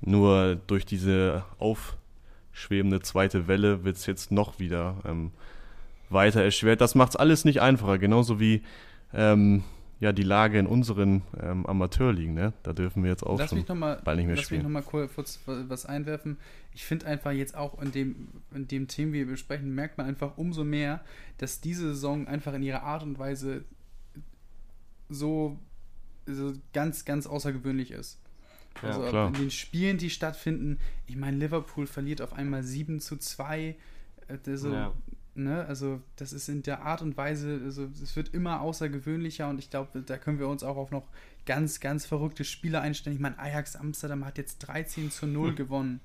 nur durch diese aufschwebende zweite Welle wird es jetzt noch wieder ähm, weiter erschwert. Das macht es alles nicht einfacher, genauso wie ähm, ja, die Lage in unseren ähm, Amateurligen, ne? Da dürfen wir jetzt auch Lass schon mich nochmal bald nicht mehr lass mich spielen. noch mal kurz was einwerfen. Ich finde einfach jetzt auch in dem, in dem Themen, wie wir besprechen, merkt man einfach umso mehr, dass diese Saison einfach in ihrer Art und Weise so, so ganz, ganz außergewöhnlich ist. Ja, also klar. in den Spielen, die stattfinden, ich meine, Liverpool verliert auf einmal 7 zu 2. Äh, Also, Ja. Ne, also das ist in der Art und Weise, also es wird immer außergewöhnlicher und ich glaube, da können wir uns auch auf noch ganz, ganz verrückte Spiele einstellen. Ich meine, Ajax Amsterdam hat jetzt 13 zu 0 gewonnen.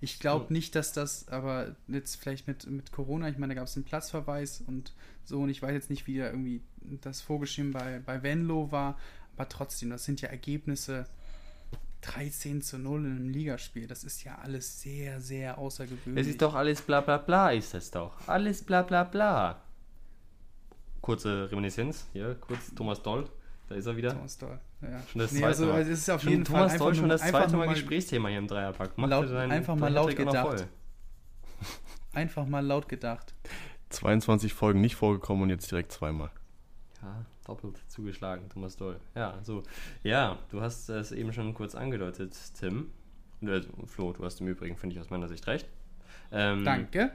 Ich glaube nicht, dass das, aber jetzt vielleicht mit, mit Corona, ich meine, da gab es einen Platzverweis und so und ich weiß jetzt nicht, wie da irgendwie das Vorgeschehen bei, bei Venlo war, aber trotzdem, das sind ja Ergebnisse 13 zu 0 in einem Ligaspiel. Das ist ja alles sehr, sehr außergewöhnlich. Es ist doch alles bla bla bla, ist es doch. Alles bla bla bla. Kurze Reminiszenz, hier, kurz Thomas Doll, da ist er wieder. Thomas Doll. Ja. Schon das Nee, zweite also, Mal. es ist auf Schon jeden Thomas Fall Doll einfach schon das einfach zweite nur Mal mal- Gesprächsthema hier im Dreierpack. Macht Laut- [LAUGHS] einfach mal laut gedacht. Einfach mal laut gedacht. 22 Folgen nicht vorgekommen und jetzt direkt zweimal. Ja, doppelt zugeschlagen, Thomas Doll. Ja, so. Ja, du hast es eben schon kurz angedeutet, Tim. Äh, Flo, du hast im Übrigen, finde ich, aus meiner Sicht recht. Ähm, Danke.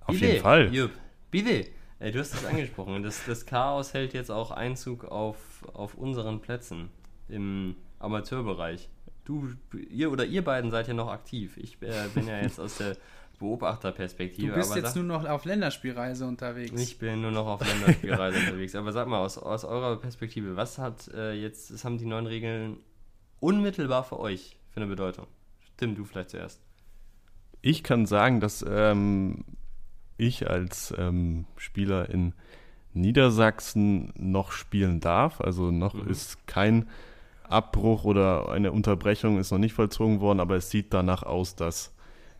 Auf jeden Fall. Jupp, bitte. Äh, du hast es angesprochen. Das, das Chaos hält jetzt auch Einzug auf, auf unseren Plätzen im Amateurbereich. Du, ihr oder ihr beiden seid ja noch aktiv. Ich äh, bin ja jetzt aus der [LAUGHS] Beobachterperspektive. Du bist aber jetzt sag- nur noch auf Länderspielreise unterwegs. ich bin nur noch auf Länderspielreise [LAUGHS] unterwegs. Aber sag mal, aus, aus eurer Perspektive, was hat äh, jetzt, was haben die neuen Regeln unmittelbar für euch für eine Bedeutung? Tim, du vielleicht zuerst. Ich kann sagen, dass ähm, ich als ähm, Spieler in Niedersachsen noch spielen darf. Also noch Mhm. ist kein Abbruch oder eine Unterbrechung ist noch nicht vollzogen worden, aber es sieht danach aus, dass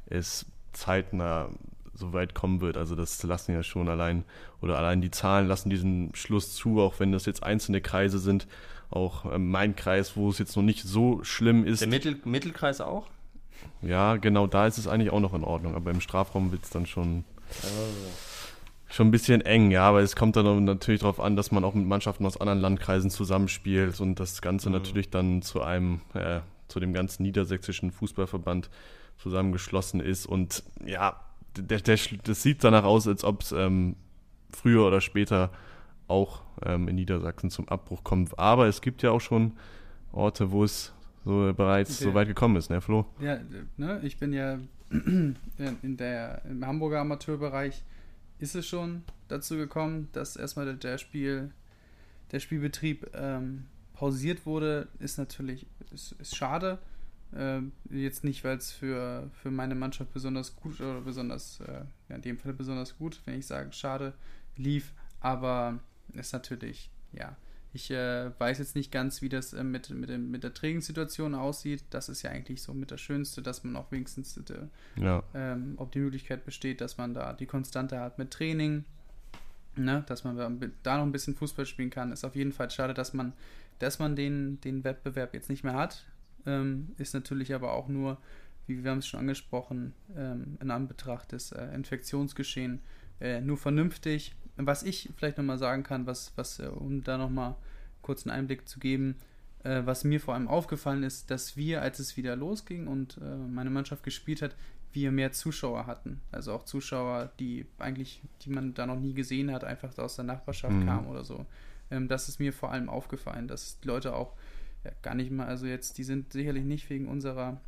es zeitnah so weit kommen wird. Also das lassen ja schon allein oder allein die Zahlen lassen diesen Schluss zu, auch wenn das jetzt einzelne Kreise sind. Auch ähm, mein Kreis, wo es jetzt noch nicht so schlimm ist. Der Mittel, Mittelkreis auch? Ja, genau, da ist es eigentlich auch noch in Ordnung, aber im Strafraum wird es dann schon, schon ein bisschen eng, ja, aber es kommt dann natürlich darauf an, dass man auch mit Mannschaften aus anderen Landkreisen zusammenspielt und das Ganze Mhm. natürlich dann zu einem, äh, zu dem ganzen niedersächsischen Fußballverband zusammengeschlossen ist und ja, der, der, das sieht danach aus, als ob es ähm, früher oder später auch ähm, in Niedersachsen zum Abbruch kommt. Aber es gibt ja auch schon Orte, wo es so bereits Okay. so weit gekommen ist, ne, Flo? Ja, ne, ich bin ja [CLEARS THROAT] in der, im Hamburger Amateurbereich ist es schon dazu gekommen, dass erstmal der, der Spiel, der Spielbetrieb ähm, pausiert wurde, ist natürlich ist, ist schade. Ähm, jetzt nicht, weil es für, für meine Mannschaft besonders gut oder besonders, äh, ja, in dem Fall besonders gut, wenn ich sage, schade lief, aber ist natürlich, ja, ich äh, weiß jetzt nicht ganz, wie das äh, mit, mit, dem, mit der Trainingssituation aussieht. Das ist ja eigentlich so mit das Schönste, dass man auch wenigstens, äh, Ja. ähm, ob die Möglichkeit besteht, dass man da die Konstante hat mit Training, ne? dass man da da noch ein bisschen Fußball spielen kann. Ist auf jeden Fall schade, dass man, dass man den, den Wettbewerb jetzt nicht mehr hat. Ähm, ist natürlich aber auch nur, wie wir haben es schon angesprochen, ähm, in Anbetracht des äh, Infektionsgeschehen äh, nur vernünftig. Was ich vielleicht nochmal sagen kann, was, was äh, um da nochmal kurz einen Einblick zu geben, äh, was mir vor allem aufgefallen ist, dass wir, als es wieder losging und äh, meine Mannschaft gespielt hat, wir mehr Zuschauer hatten. Also auch Zuschauer, die eigentlich, die man da noch nie gesehen hat, einfach aus der Nachbarschaft Mhm. kamen oder so. Ähm, das ist mir vor allem aufgefallen, dass die Leute auch ja, gar nicht mal, also jetzt, die sind sicherlich nicht wegen unserer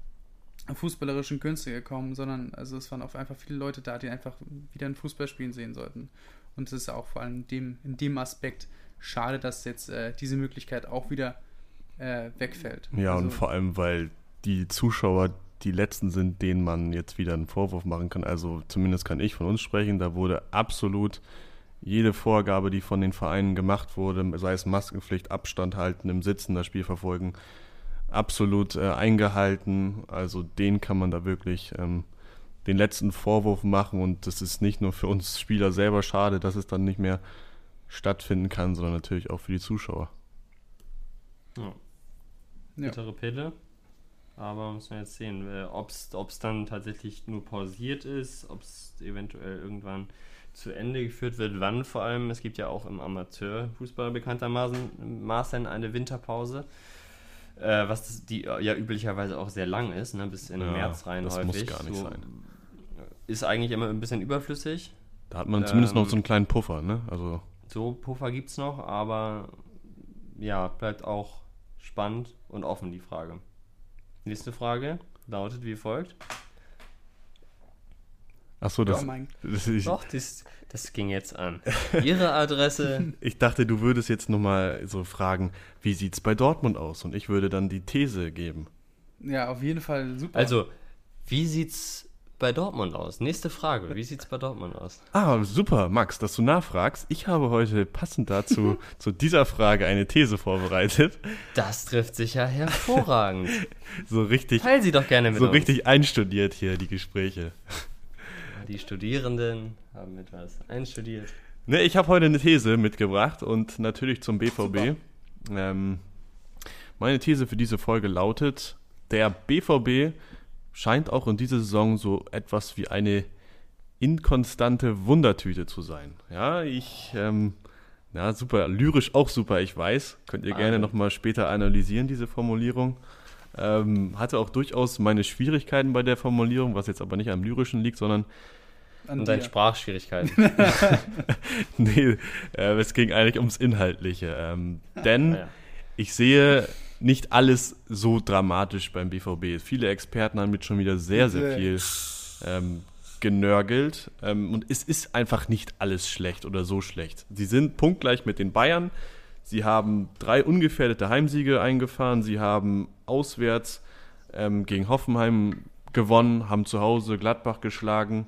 fußballerischen Künste gekommen, sondern also es waren auch einfach viele Leute da, die einfach wieder ein Fußball spielen sehen sollten. Und es ist auch vor allem in dem, in dem Aspekt schade, dass jetzt äh, diese Möglichkeit auch wieder äh, wegfällt. Ja, also, und vor allem, weil die Zuschauer die letzten sind, denen man jetzt wieder einen Vorwurf machen kann. Also zumindest kann ich von uns sprechen. Da wurde absolut jede Vorgabe, die von den Vereinen gemacht wurde, sei es Maskenpflicht, Abstand halten, im Sitzen das Spiel verfolgen, absolut äh, eingehalten. Also den kann man da wirklich ähm, den letzten Vorwurf machen. Und das ist nicht nur für uns Spieler selber schade, dass es dann nicht mehr stattfinden kann, sondern natürlich auch für die Zuschauer. Ja. Ja. Bittere Pille. Aber müssen wir jetzt sehen, ob es dann tatsächlich nur pausiert ist, ob es eventuell irgendwann zu Ende geführt wird, wann vor allem. Es gibt ja auch im Amateurfußball bekanntermaßen Maßen eine Winterpause, äh, was das, die ja üblicherweise auch sehr lang ist, ne, bis in den Ja, März rein das häufig. muss gar nicht sein. Ist eigentlich immer ein bisschen überflüssig. Da hat man zumindest noch Ähm, so einen kleinen Puffer, ne? Also So Puffer gibt es noch, aber ja, bleibt auch spannend und offen die Frage. Nächste Frage lautet wie folgt. Achso, das, Ja, mein, das ich, Doch, das, das ging jetzt an. [LAUGHS] Ihre Adresse. ich dachte, du würdest jetzt nochmal so fragen, wie sieht's bei Dortmund aus? Und ich würde dann die These geben. ja, auf jeden Fall super. Also, wie sieht's bei Dortmund aus? Nächste Frage. Wie sieht's bei Dortmund aus? Ah, super, Max, dass du nachfragst. Ich habe heute passend dazu [LAUGHS] zu dieser Frage eine These vorbereitet. Das trifft sich ja hervorragend. [LAUGHS] So richtig, Teil sie doch gerne mit so uns. richtig einstudiert hier die Gespräche. Die Studierenden haben etwas einstudiert. Ne, ich habe heute eine These mitgebracht und natürlich zum BVB. Ähm, meine These für diese Folge lautet, der BVB scheint auch in dieser Saison so etwas wie eine inkonstante Wundertüte zu sein. Ja, ich, ähm, ja, super, lyrisch auch super, ich weiß. Könnt ihr gerne Ah. nochmal später analysieren, diese Formulierung. Ähm, hatte auch durchaus meine Schwierigkeiten bei der Formulierung, was jetzt aber nicht am Lyrischen liegt, sondern an Und deine dir. Sprachschwierigkeiten. [LAUGHS] [LAUGHS] nee, äh, es ging eigentlich ums Inhaltliche. Ähm, denn Ah, ja. ich sehe nicht alles so dramatisch beim BVB. Viele Experten haben mit schon wieder sehr, sehr viel ähm, genörgelt. Ähm, und es ist einfach nicht alles schlecht oder so schlecht. Sie sind punktgleich mit den Bayern. Sie haben drei ungefährdete Heimsiege eingefahren. Sie haben auswärts ähm, gegen Hoffenheim gewonnen, haben zu Hause Gladbach geschlagen.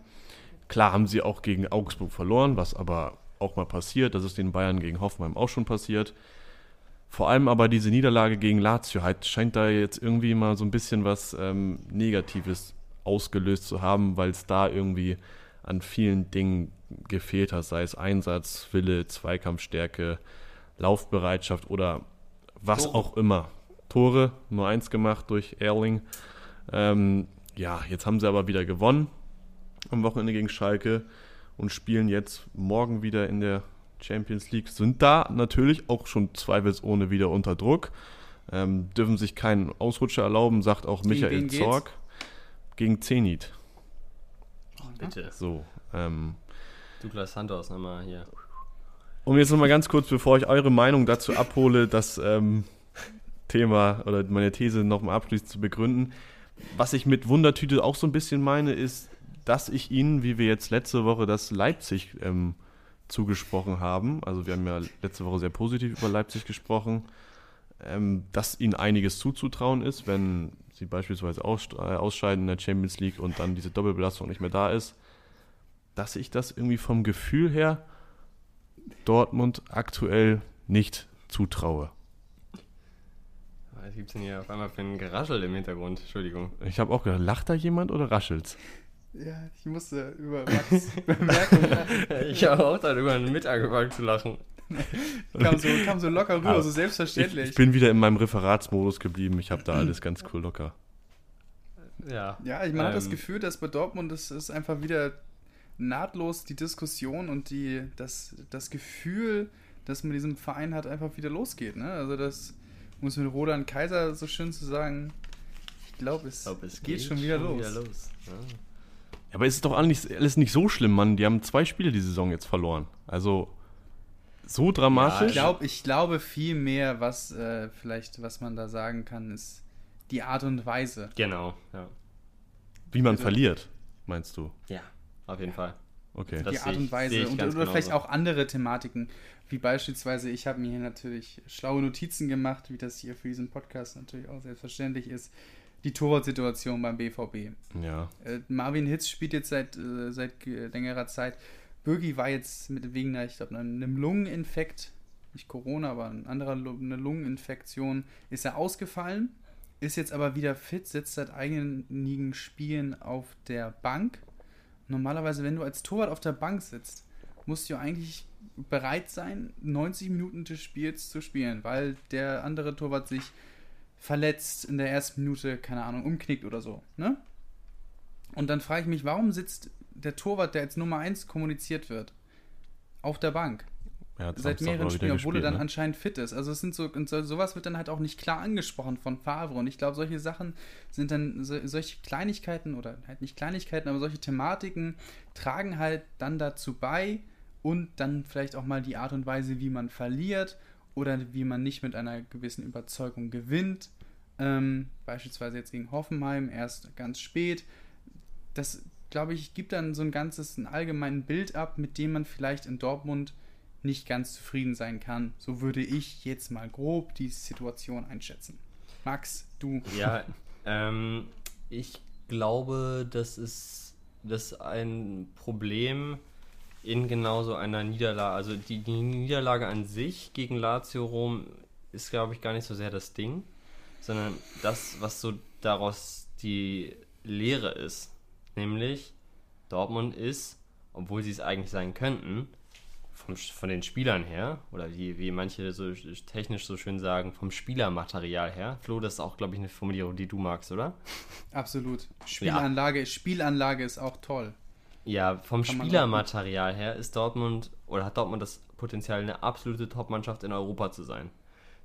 Klar haben sie auch gegen Augsburg verloren, was aber auch mal passiert. Das ist den Bayern gegen Hoffenheim auch schon passiert. Vor allem aber diese Niederlage gegen Lazio halt scheint da jetzt irgendwie mal so ein bisschen was ähm, Negatives ausgelöst zu haben, weil es da irgendwie an vielen Dingen gefehlt hat, sei es Einsatz, Wille, Zweikampfstärke, Laufbereitschaft oder was Tore. auch immer. Tore, nur eins gemacht durch Erling. Ähm, ja, jetzt haben sie aber wieder gewonnen am Wochenende gegen Schalke und spielen jetzt morgen wieder in der Champions League. Sind da natürlich auch schon zweifelsohne wieder unter Druck. Ähm, dürfen sich keinen Ausrutscher erlauben, sagt auch Gegen Michael geht's? Zorg. Gegen Zenit. Bitte. So. Ähm, Douglas Santos nochmal hier. um jetzt nochmal ganz kurz, bevor ich eure Meinung dazu abhole, das ähm, Thema oder meine These nochmal abschließend zu begründen. Was ich mit Wundertüte auch so ein bisschen meine, ist, dass ich ihnen, wie wir jetzt letzte Woche das Leipzig ähm, zugesprochen haben, also wir haben ja letzte Woche sehr positiv über Leipzig gesprochen, ähm, dass ihnen einiges zuzutrauen ist, wenn sie beispielsweise ausst- äh, ausscheiden in der Champions League und dann diese Doppelbelastung nicht mehr da ist, dass ich das irgendwie vom Gefühl her Dortmund aktuell nicht zutraue. Was gibt's denn hier auf einmal für ein Geraschel im Hintergrund? Entschuldigung. Ich habe auch gedacht, lacht da jemand oder raschelt's? Ja, ich musste über Max [LAUGHS] Bemerkung lachen. Ich habe auch darüber mit angefangen zu lachen. kam so, kam so locker rüber, Aber so Ich, selbstverständlich. ich bin wieder in meinem Referatsmodus geblieben. Ich habe da alles ganz cool locker. Ja. ja, ich, man hat das Ähm, Gefühl, dass bei Dortmund das ist einfach wieder nahtlos die Diskussion und die, das, das Gefühl, das mit diesem Verein hat, einfach wieder losgeht. Ne? Also das muss mit Roland Kaiser so schön zu sagen. Ich glaube, es, Ich glaub, es geht, schon wieder los. Ja. Ja, aber es ist doch alles, alles nicht so schlimm, Mann. Die haben zwei Spiele die Saison jetzt verloren. Also so dramatisch. Ich, glaub, ich glaube viel mehr, was äh, vielleicht, was man da sagen kann, ist die Art und Weise. Genau, ja. wie man Bitte. verliert, meinst du? Ja, auf jeden Fall. Okay. Das die Art ich- und Weise sehe ich und, oder vielleicht genauso. auch andere Thematiken, wie beispielsweise, ich habe mir hier natürlich schlaue Notizen gemacht, wie das hier für diesen Podcast natürlich auch selbstverständlich ist, die Torwartsituation beim BVB. Ja. Äh, Marvin Hitz spielt jetzt seit, äh, seit längerer Zeit. Bürgi war jetzt mit wegen einer, ich glaube, einem Lungeninfekt, nicht Corona, aber ein anderer eine Lungeninfektion, ist er ausgefallen, ist jetzt aber wieder fit, sitzt seit einigen Spielen auf der Bank. Normalerweise, wenn du als Torwart auf der Bank sitzt, musst du eigentlich bereit sein, 90 Minuten des Spiels zu spielen, weil der andere Torwart sich verletzt in der ersten Minute, keine Ahnung, umknickt oder so. Ne? Und dann frage ich mich, warum sitzt der Torwart, der als Nummer 1 kommuniziert wird, auf der Bank? Hat Seit mehreren Spielen, obwohl er dann ne? anscheinend fit ist. Also es sind so, und so, sowas wird dann halt auch nicht klar angesprochen von Favre. Und ich glaube, solche Sachen sind dann, so, solche Kleinigkeiten, oder halt nicht Kleinigkeiten, aber solche Thematiken tragen halt dann dazu bei und dann vielleicht auch mal die Art und Weise, wie man verliert oder wie man nicht mit einer gewissen Überzeugung gewinnt. Ähm, beispielsweise jetzt gegen Hoffenheim, erst ganz spät. Das, glaube ich, gibt dann so ein ganzes, ein allgemeinen Bild ab, mit dem man vielleicht in Dortmund nicht ganz zufrieden sein kann. So würde ich jetzt mal grob die Situation einschätzen. Max, du. Ja, ähm, ich glaube, das ist, das ist ein Problem in genauso einer Niederlage. Also die, die Niederlage an sich gegen Lazio Rom ist, glaube ich, gar nicht so sehr das Ding, sondern das, was so daraus die Lehre ist. Nämlich, Dortmund ist, obwohl sie es eigentlich sein könnten, vom, von den Spielern her, oder wie, wie manche so technisch so schön sagen, vom Spielermaterial her. Flo, das ist auch, glaube ich, eine Formulierung, die du magst, oder? Absolut. Spielanlage, Spielanlage ist auch toll. Ja, vom Spielermaterial her ist Dortmund, oder hat Dortmund das Potenzial, eine absolute Top-Mannschaft in Europa zu sein.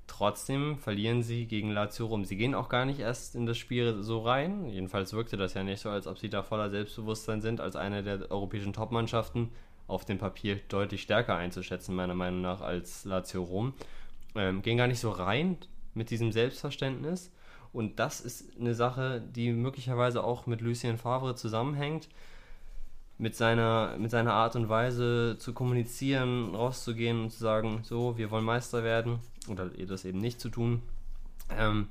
Trotzdem verlieren sie gegen Lazio rum. Sie gehen auch gar nicht erst in das Spiel so rein. Jedenfalls wirkte das ja nicht so, als ob sie da voller Selbstbewusstsein sind, als eine der europäischen Top-Mannschaften auf dem Papier deutlich stärker einzuschätzen, meiner Meinung nach, als Lazio Rom. Ähm, gehen gar nicht so rein mit diesem Selbstverständnis. Und das ist eine Sache, die möglicherweise auch mit Lucien Favre zusammenhängt mit seiner, mit seiner Art und Weise zu kommunizieren, rauszugehen und zu sagen, so, wir wollen Meister werden oder das eben nicht zu tun. Ähm,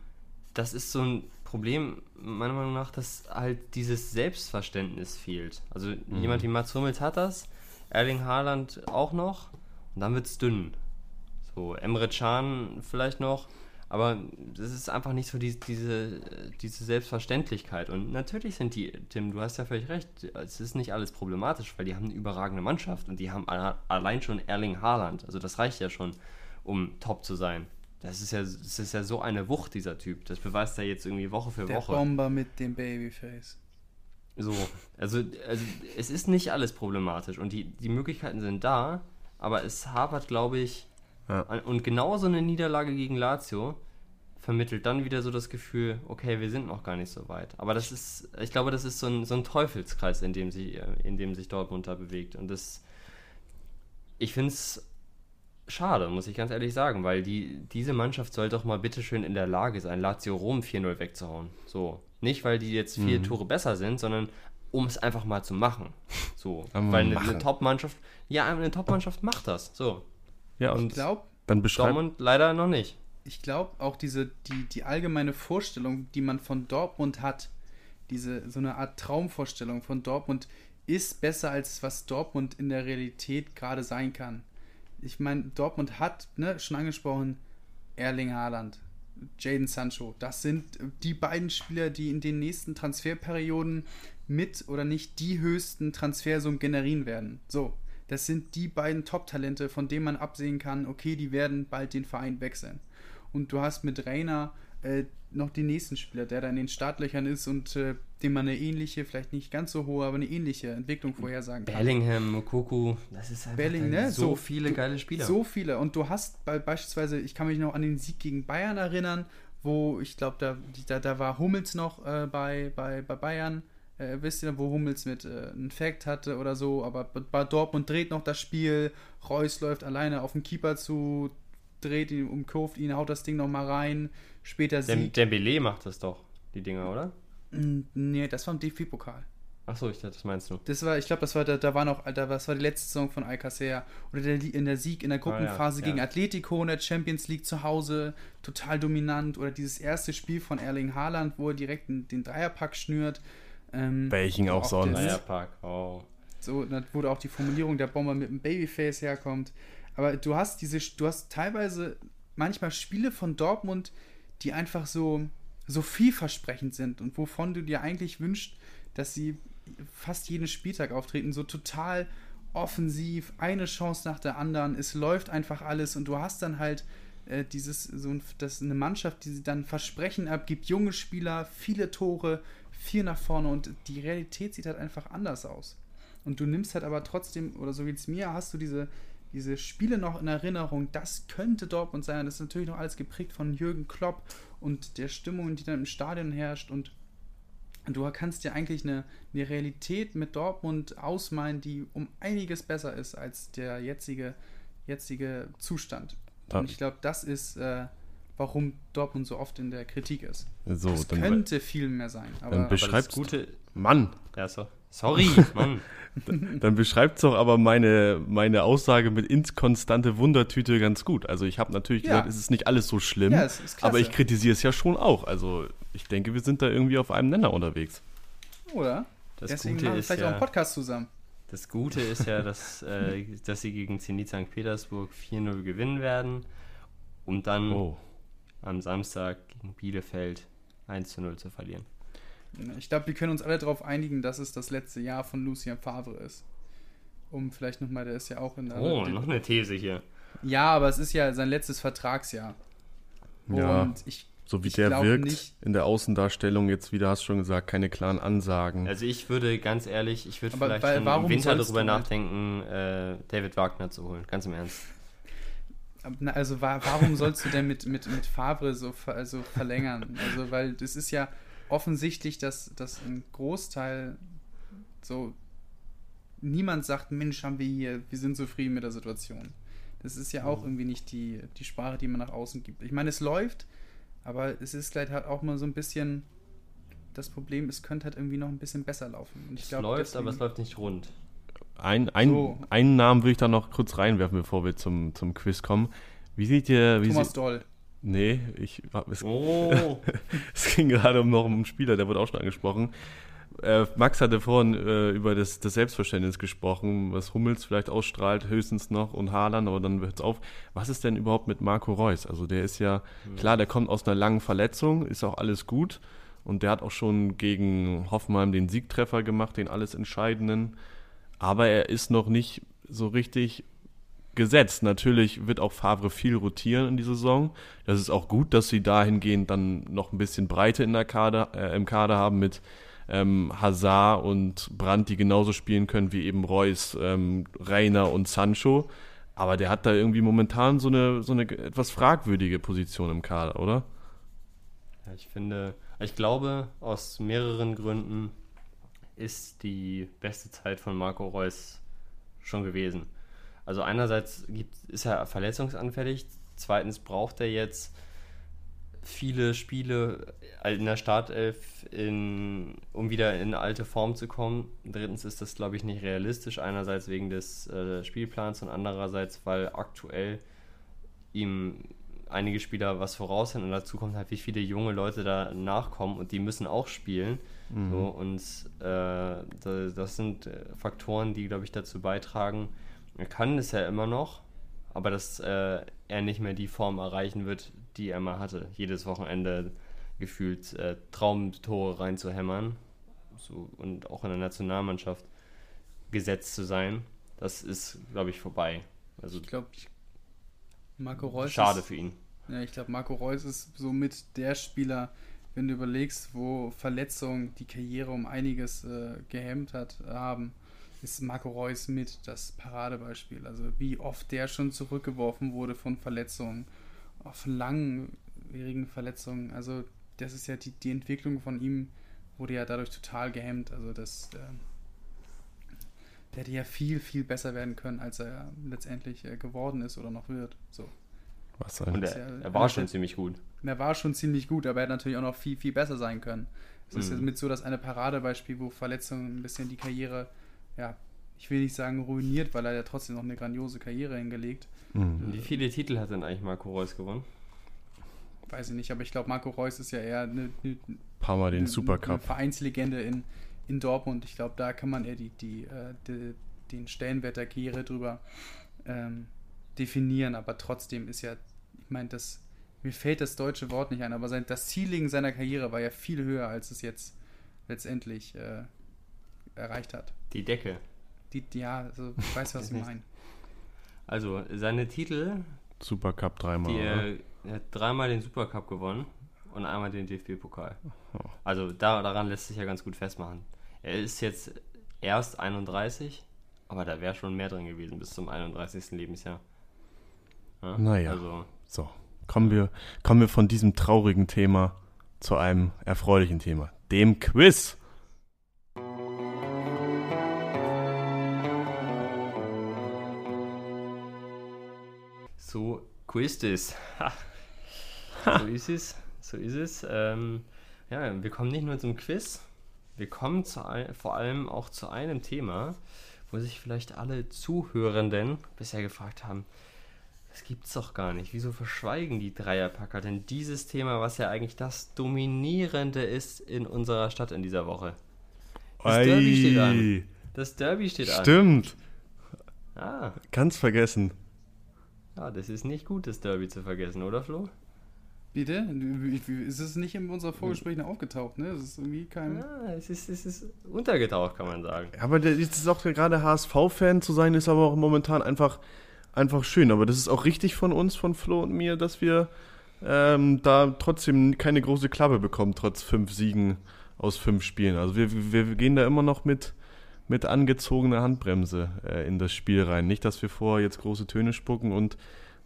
das ist so ein Problem, meiner Meinung nach, dass halt dieses Selbstverständnis fehlt. Also jemand wie Mats Hummels hat das, Erling Haaland auch noch und dann wird's dünn. So, Emre Can vielleicht noch. Aber das ist einfach nicht so die, diese, diese Selbstverständlichkeit. Und natürlich sind die, Tim, du hast ja völlig recht, es ist nicht alles problematisch, weil die haben eine überragende Mannschaft und die haben allein schon Erling Haaland. Also das reicht ja schon, um top zu sein. Das ist ja, das ist ja so eine Wucht, dieser Typ. Das beweist er jetzt irgendwie Woche für Der Woche. Bomber mit dem Babyface. So, also, also es ist nicht alles problematisch und die, die Möglichkeiten sind da, aber es hapert, glaube ich, Ja. an- und genau so eine Niederlage gegen Lazio vermittelt dann wieder so das Gefühl, okay, wir sind noch gar nicht so weit. Aber das ist, ich glaube, das ist so ein, so ein Teufelskreis, in dem, sie, in dem sich Dortmund da bewegt. Und das, ich finde es schade, muss ich ganz ehrlich sagen, weil die, diese Mannschaft soll doch mal bitteschön in der Lage sein, Lazio Rom 4-0 wegzuhauen. So. Nicht, weil die jetzt vier Tore besser sind, sondern um es einfach mal zu machen. So. [LAUGHS] Einfach weil eine, eine Top-Mannschaft, ja, eine Top-Mannschaft macht das. So. Ja, Ich und glaube, dann beschreibt. Dortmund leider noch nicht. Ich glaube auch diese, die, die allgemeine Vorstellung, die man von Dortmund hat, diese, so eine Art Traumvorstellung von Dortmund, ist besser als was Dortmund in der Realität gerade sein kann. Ich meine, Dortmund hat, ne, schon angesprochen, Erling Haaland, Jaden Sancho. Das sind die beiden Spieler, die in den nächsten Transferperioden mit oder nicht die höchsten Transfersummen generieren werden. So, das sind die beiden Top-Talente, von denen man absehen kann, okay, die werden bald den Verein wechseln. Und du hast mit Rainer äh, noch den nächsten Spieler, der da in den Startlöchern ist und äh, dem man eine ähnliche, vielleicht nicht ganz so hohe, aber eine ähnliche Entwicklung vorhersagen kann. Bellingham, Mokoku, das ist einfach Belling, ne? so, So, viele du- geile Spieler. So viele. Und du hast bei, beispielsweise, ich kann mich noch an den Sieg gegen Bayern erinnern, wo ich glaube, da, da, da war Hummels noch äh, bei, bei, bei Bayern. Äh, wisst ihr, wo Hummels mit äh, einen Fact hatte oder so, aber bei- bei Dortmund dreht noch das Spiel. Reus läuft alleine auf den Keeper zu, dreht ihn, umkurvt ihn, haut das Ding noch mal rein. Später Dem, Sieg. Dembele macht das doch, die Dinger, oder? Mm, Nee, das war im DFB-Pokal. Achso, ich dachte, das meinst du. Das war, ich glaube, das war, da, da war noch, da, das war die letzte Saison von Alcacer. Oder der, in der Sieg in der Gruppenphase Ah, ja, gegen ja. Atletico in der Champions League zu Hause, total dominant. Oder dieses erste Spiel von Erling Haaland, wo er direkt den, den Dreierpack schnürt. Ähm, Welchen auch sonst. Park, oh. so, da wurde auch die Formulierung der Bomber mit dem Babyface herkommt. Aber du hast diese, du hast teilweise manchmal Spiele von Dortmund, die einfach so, so vielversprechend sind und wovon du dir eigentlich wünschst, dass sie fast jeden Spieltag auftreten, so total offensiv, eine Chance nach der anderen, es läuft einfach alles und du hast dann halt äh, dieses, so ein, das eine Mannschaft, die dann Versprechen abgibt, junge Spieler, viele Tore, viel nach vorne und die Realität sieht halt einfach anders aus. Und du nimmst halt aber trotzdem, oder so wie es mir, hast du diese, diese Spiele noch in Erinnerung, das könnte Dortmund sein. Das ist natürlich noch alles geprägt von Jürgen Klopp und der Stimmung, die dann im Stadion herrscht. Und du kannst dir eigentlich eine, eine Realität mit Dortmund ausmalen, die um einiges besser ist als der jetzige, jetzige Zustand. Und ich glaube, das ist, äh, warum Dortmund so oft in der Kritik ist. So, es dann, könnte viel mehr sein. dann Aber das beschreib's. Gute, Mann, ja, so. Sorry, [LAUGHS] Mann. dann beschreibt's doch aber meine, meine Aussage mit inkonstante Wundertüte ganz gut. Also ich habe natürlich Ja. gesagt, es ist nicht alles so schlimm, Ja, es aber ich kritisiere es ja schon auch. Also ich denke, wir sind da irgendwie auf einem Nenner unterwegs. oder? Das Deswegen Gute machen wir ist vielleicht auch einen ja, Podcast zusammen. das Gute ist ja, dass, äh, [LAUGHS] dass sie gegen Zenit St. Petersburg 4-0 gewinnen werden, um dann Oh. am Samstag gegen Bielefeld 1-0 zu verlieren. Ich glaube, wir können uns alle darauf einigen, dass es das letzte Jahr von Lucien Favre ist. Um vielleicht nochmal, der ist ja auch in der. Oh, noch eine These hier. Ja, aber es ist ja sein letztes Vertragsjahr. Ja. Und ich, So wie Ich der wirkt nicht- in der Außendarstellung, jetzt wieder hast du schon gesagt, keine klaren Ansagen. Also ich würde ganz ehrlich, ich würde Aber vielleicht weil- schon im Winter darüber nachdenken, äh, David Wagner zu holen. Ganz im Ernst. also wa warum sollst du denn mit, mit, mit Favre so ver also verlängern? Also, weil das ist ja offensichtlich, dass, dass ein Großteil so niemand sagt, Mensch, haben wir hier, wir sind zufrieden mit der Situation. Das ist ja auch irgendwie nicht die, die Sprache, die man nach außen gibt. Ich meine, es läuft, aber es ist vielleicht halt auch mal so ein bisschen das Problem, es könnte halt irgendwie noch ein bisschen besser laufen. Und ich Es glaub, läuft, aber es deswegen- läuft nicht rund. Ein, ein, So. einen Namen will ich da noch kurz reinwerfen, bevor wir zum, zum Quiz kommen. Wie seht ihr, wie Thomas sie, Doll. Nee, ich, es, Oh, [LAUGHS] es ging gerade um noch um einen Spieler, der wurde auch schon angesprochen. äh, Max hatte vorhin äh, über das, das Selbstverständnis gesprochen, was Hummels vielleicht ausstrahlt, höchstens noch und Haaland, aber dann hört es auf. Was ist denn überhaupt mit Marco Reus? Also der ist ja, mhm. klar, der kommt aus einer langen Verletzung, ist auch alles gut und der hat auch schon gegen Hoffenheim den Siegtreffer gemacht, den alles Entscheidenden, aber er ist noch nicht so richtig gesetzt. Natürlich wird auch Favre viel rotieren in dieser Saison. Das ist auch gut, dass sie dahingehend dann noch ein bisschen Breite in der Kader, äh, im Kader haben mit ähm, Hazard und Brandt, die genauso spielen können wie eben Reus, ähm, Reiner und Sancho. Aber der hat da irgendwie momentan so eine, so eine etwas fragwürdige Position im Kader, oder? Ja, ich finde, ich glaube, aus mehreren Gründen ist die beste Zeit von Marco Reus schon gewesen. Also einerseits gibt, ist er verletzungsanfällig, zweitens braucht er jetzt viele Spiele in der Startelf, in, um wieder in alte Form zu kommen. Drittens ist das, glaube ich, nicht realistisch. Einerseits wegen des äh, Spielplans und andererseits, weil aktuell ihm einige Spieler was voraus sind und dazu kommt halt, wie viele junge Leute da nachkommen und die müssen auch spielen. Mhm. So, und äh, das sind Faktoren, die, glaube ich, dazu beitragen, er kann es ja immer noch, aber dass äh, er nicht mehr die Form erreichen wird, die er mal hatte. Jedes Wochenende gefühlt äh, Traumtore reinzuhämmern so, und auch in der Nationalmannschaft gesetzt zu sein, das ist, glaube ich, vorbei. Also ich glaube, Marco Reus schade ist, für ihn. Ja, ich glaube, Marco Reus ist somit der Spieler, wenn du überlegst, wo Verletzungen die Karriere um einiges äh, gehemmt hat, haben ist Marco Reus mit das Paradebeispiel. Also wie oft der schon zurückgeworfen wurde von Verletzungen, auf langwierigen Verletzungen. Also das ist ja die, die Entwicklung von ihm wurde ja dadurch total gehemmt. Also das, äh, der hätte ja viel, viel besser werden können, als er letztendlich äh, geworden ist oder noch wird. So. Was Und er, ja, er war schon ziemlich gut. Er war schon ziemlich gut, aber er hätte natürlich auch noch viel, viel besser sein können. Es mhm. ist mit so das eine Paradebeispiel, wo Verletzungen ein bisschen die Karriere ja, ich will nicht sagen ruiniert, weil er ja trotzdem noch eine grandiose Karriere hingelegt. Mhm. Wie viele Titel hat denn eigentlich Marco Reus gewonnen? Weiß ich nicht, aber ich glaube, Marco Reus ist ja eher eine, eine paar Mal den eine, Supercup. Eine Vereinslegende in, in Dortmund. Ich glaube, da kann man eher die, die, äh, die, den Stellenwert der Karriere drüber ähm, definieren, aber trotzdem ist ja, ich meine, das mir fällt das deutsche Wort nicht ein, aber sein, das Ceiling seiner Karriere war ja viel höher, als es jetzt letztendlich äh, erreicht hat. Die Decke. Die, ja, also ich weiß, was [LAUGHS] ich meine. Also, seine Titel. Supercup dreimal. Die, er, er, hat dreimal den Supercup gewonnen und einmal den DFB-Pokal. Oh. Also, da, daran lässt sich ja ganz gut festmachen. Er ist jetzt erst 31, aber da wäre schon mehr drin gewesen bis zum 31. Lebensjahr. Ja? Naja. Also, so, kommen wir, kommen wir von diesem traurigen Thema zu einem erfreulichen Thema, dem Quiz. So ist es. so ist es. So ist es. Ähm, ja, wir kommen nicht nur zum Quiz, wir kommen zu, vor allem auch zu einem Thema, wo sich vielleicht alle Zuhörenden bisher gefragt haben, das gibt's doch gar nicht. Wieso verschweigen die Dreierpacker denn dieses Thema, was ja eigentlich das Dominierende ist in unserer Stadt in dieser Woche? Das Ei. Derby steht an. Das Derby steht Stimmt. an. Stimmt. Ah. Ganz vergessen. Ja, das ist nicht gut, das Derby zu vergessen, oder Flo? Bitte? Ist es nicht in unserer Vorgesprächen aufgetaucht, ne? Es ist irgendwie kein. Ja, es ist, es ist untergetaucht, kann man sagen. Aber das ist auch gerade HSV-Fan zu sein, ist aber auch momentan einfach, einfach schön. Aber das ist auch richtig von uns, von Flo und mir, dass wir ähm, da trotzdem keine große Klappe bekommen, trotz fünf Siegen aus fünf Spielen. Also wir, wir, wir gehen da immer noch mit, mit angezogener Handbremse äh, in das Spiel rein. Nicht, dass wir vorher jetzt große Töne spucken und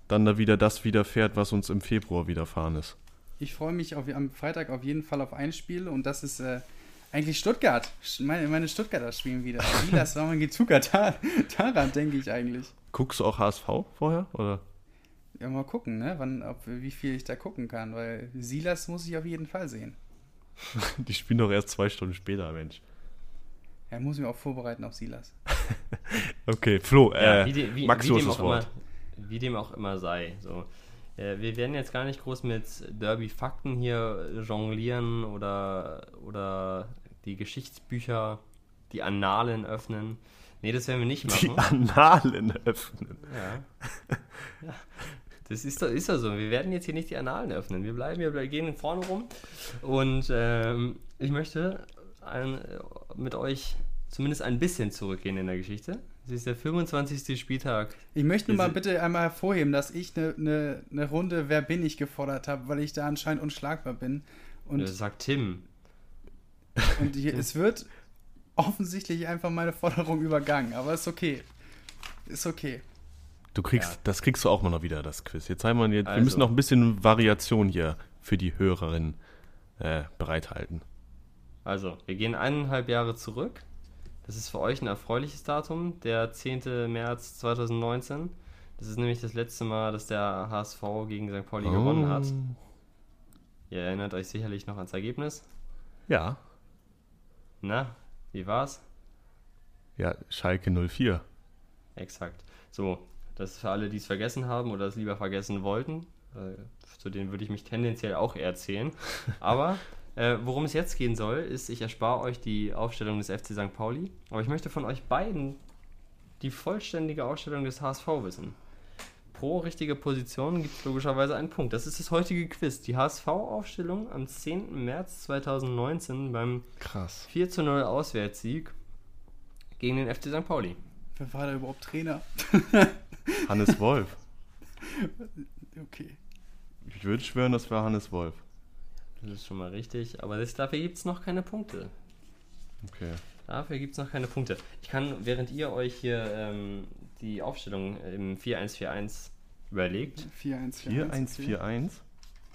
dann da wieder das widerfährt, was uns im Februar widerfahren ist. Ich freue mich auf, am Freitag auf jeden Fall auf ein Spiel und das ist äh, eigentlich Stuttgart. Meine, meine Stuttgarter spielen wieder. Silas war mein Gezucker. Da, daran denke ich eigentlich. Guckst du auch HSV vorher? Oder? Ja, mal gucken, ne? Wann, ob, wie viel ich da gucken kann, weil Silas muss ich auf jeden Fall sehen. [LAUGHS] Die spielen doch erst zwei Stunden später, Mensch. Er muss mich auch vorbereiten auf Silas. [LAUGHS] okay, Flo, ja, äh, wie, de, wie, Max, wie, dem immer, wie, dem auch immer sei. So. Äh, wir werden jetzt gar nicht groß mit Derby-Fakten hier jonglieren oder, oder die Geschichtsbücher, die Annalen öffnen. Nee, das werden wir nicht Die machen. Annalen öffnen. Ja. ja. Das ist doch, ist doch so. Wir werden jetzt hier nicht die Annalen öffnen. Wir bleiben, wir gehen vorne rum. Und ähm, ich möchte ein, mit euch zumindest ein bisschen zurückgehen in der Geschichte. Es ist der 25. Spieltag. Ich möchte Wir mal bitte einmal hervorheben, dass ich eine ne, ne Runde Wer bin ich gefordert habe, weil ich da anscheinend unschlagbar bin. Und, Das sagt Tim. [LAUGHS] und hier, es wird offensichtlich einfach meine Forderung übergangen, aber ist okay. Ist okay. Du kriegst, Ja. das kriegst du auch mal noch wieder, das Quiz. Jetzt haben wir, jetzt, wir Also. müssen noch ein bisschen Variation hier für die Hörerin äh, bereithalten. Also, wir gehen eineinhalb Jahre zurück. Das ist für euch ein erfreuliches Datum, der 10. März 2019. Das ist nämlich das letzte Mal, dass der HSV gegen St. Pauli gewonnen hat. Oh. Ihr erinnert euch sicherlich noch ans Ergebnis. Ja, Na, wie war's? ja, Schalke 04. Exakt. So, das ist für alle, die es vergessen haben oder es lieber vergessen wollten. Äh, zu denen würde ich mich tendenziell auch eher zählen. Aber [LAUGHS] äh, worum es jetzt gehen soll, ist, ich erspare euch die Aufstellung des FC St. Pauli. Aber ich möchte von euch beiden die vollständige Aufstellung des HSV wissen. Pro richtige Position gibt es logischerweise einen Punkt. Das ist das heutige Quiz. Die HSV-Aufstellung am 10. März 2019 beim Krass. 4 zu 0 Auswärtssieg gegen den FC St. Pauli. Wer war da überhaupt Trainer? Hannes Wolf. [LAUGHS] Okay. Ich würde schwören, das war Hannes Wolf. Das ist schon mal richtig, aber das, dafür gibt es noch keine Punkte. Okay. Dafür gibt es noch keine Punkte. Ich kann, während ihr euch hier ähm, die Aufstellung im 4-1-4-1 überlegt, 4-1-4-1. 4-1-4-1.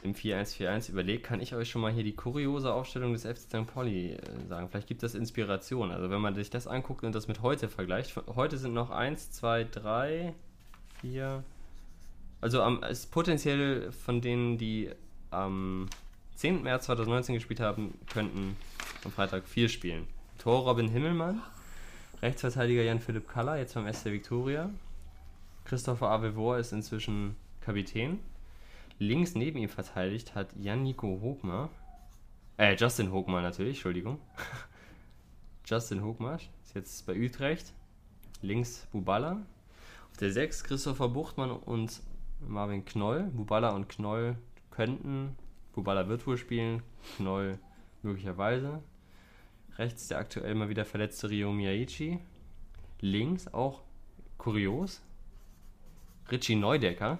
im 4-1-4-1 überlegt, kann ich euch schon mal hier die kuriose Aufstellung des FC St. Pauli äh, sagen. Vielleicht gibt das Inspiration. Also wenn man sich das anguckt und das mit heute vergleicht. Heute sind noch 1, 2, 3, 4. Also am, es ist potenziell von denen, die am 10. März 2019 gespielt haben, könnten am Freitag 4 spielen. Tor Robin Himmelmann, Rechtsverteidiger Jan-Philipp Kaller, jetzt beim SC Victoria. Christopher Avevor ist inzwischen Kapitän. Links neben ihm verteidigt hat Jan-Nico Hogmar. Äh, Justin Hogmar natürlich, Entschuldigung. [LAUGHS] Justin Hogmar ist jetzt bei Utrecht. Links Bubala. Auf der 6 Christopher Buchtmann und Marvin Knoll. Bubala und Knoll könnten. Bubala wird wohl spielen. Knoll möglicherweise. Rechts der aktuell mal wieder verletzte Rio Miyaichi. Links auch kurios. Richie Neudecker.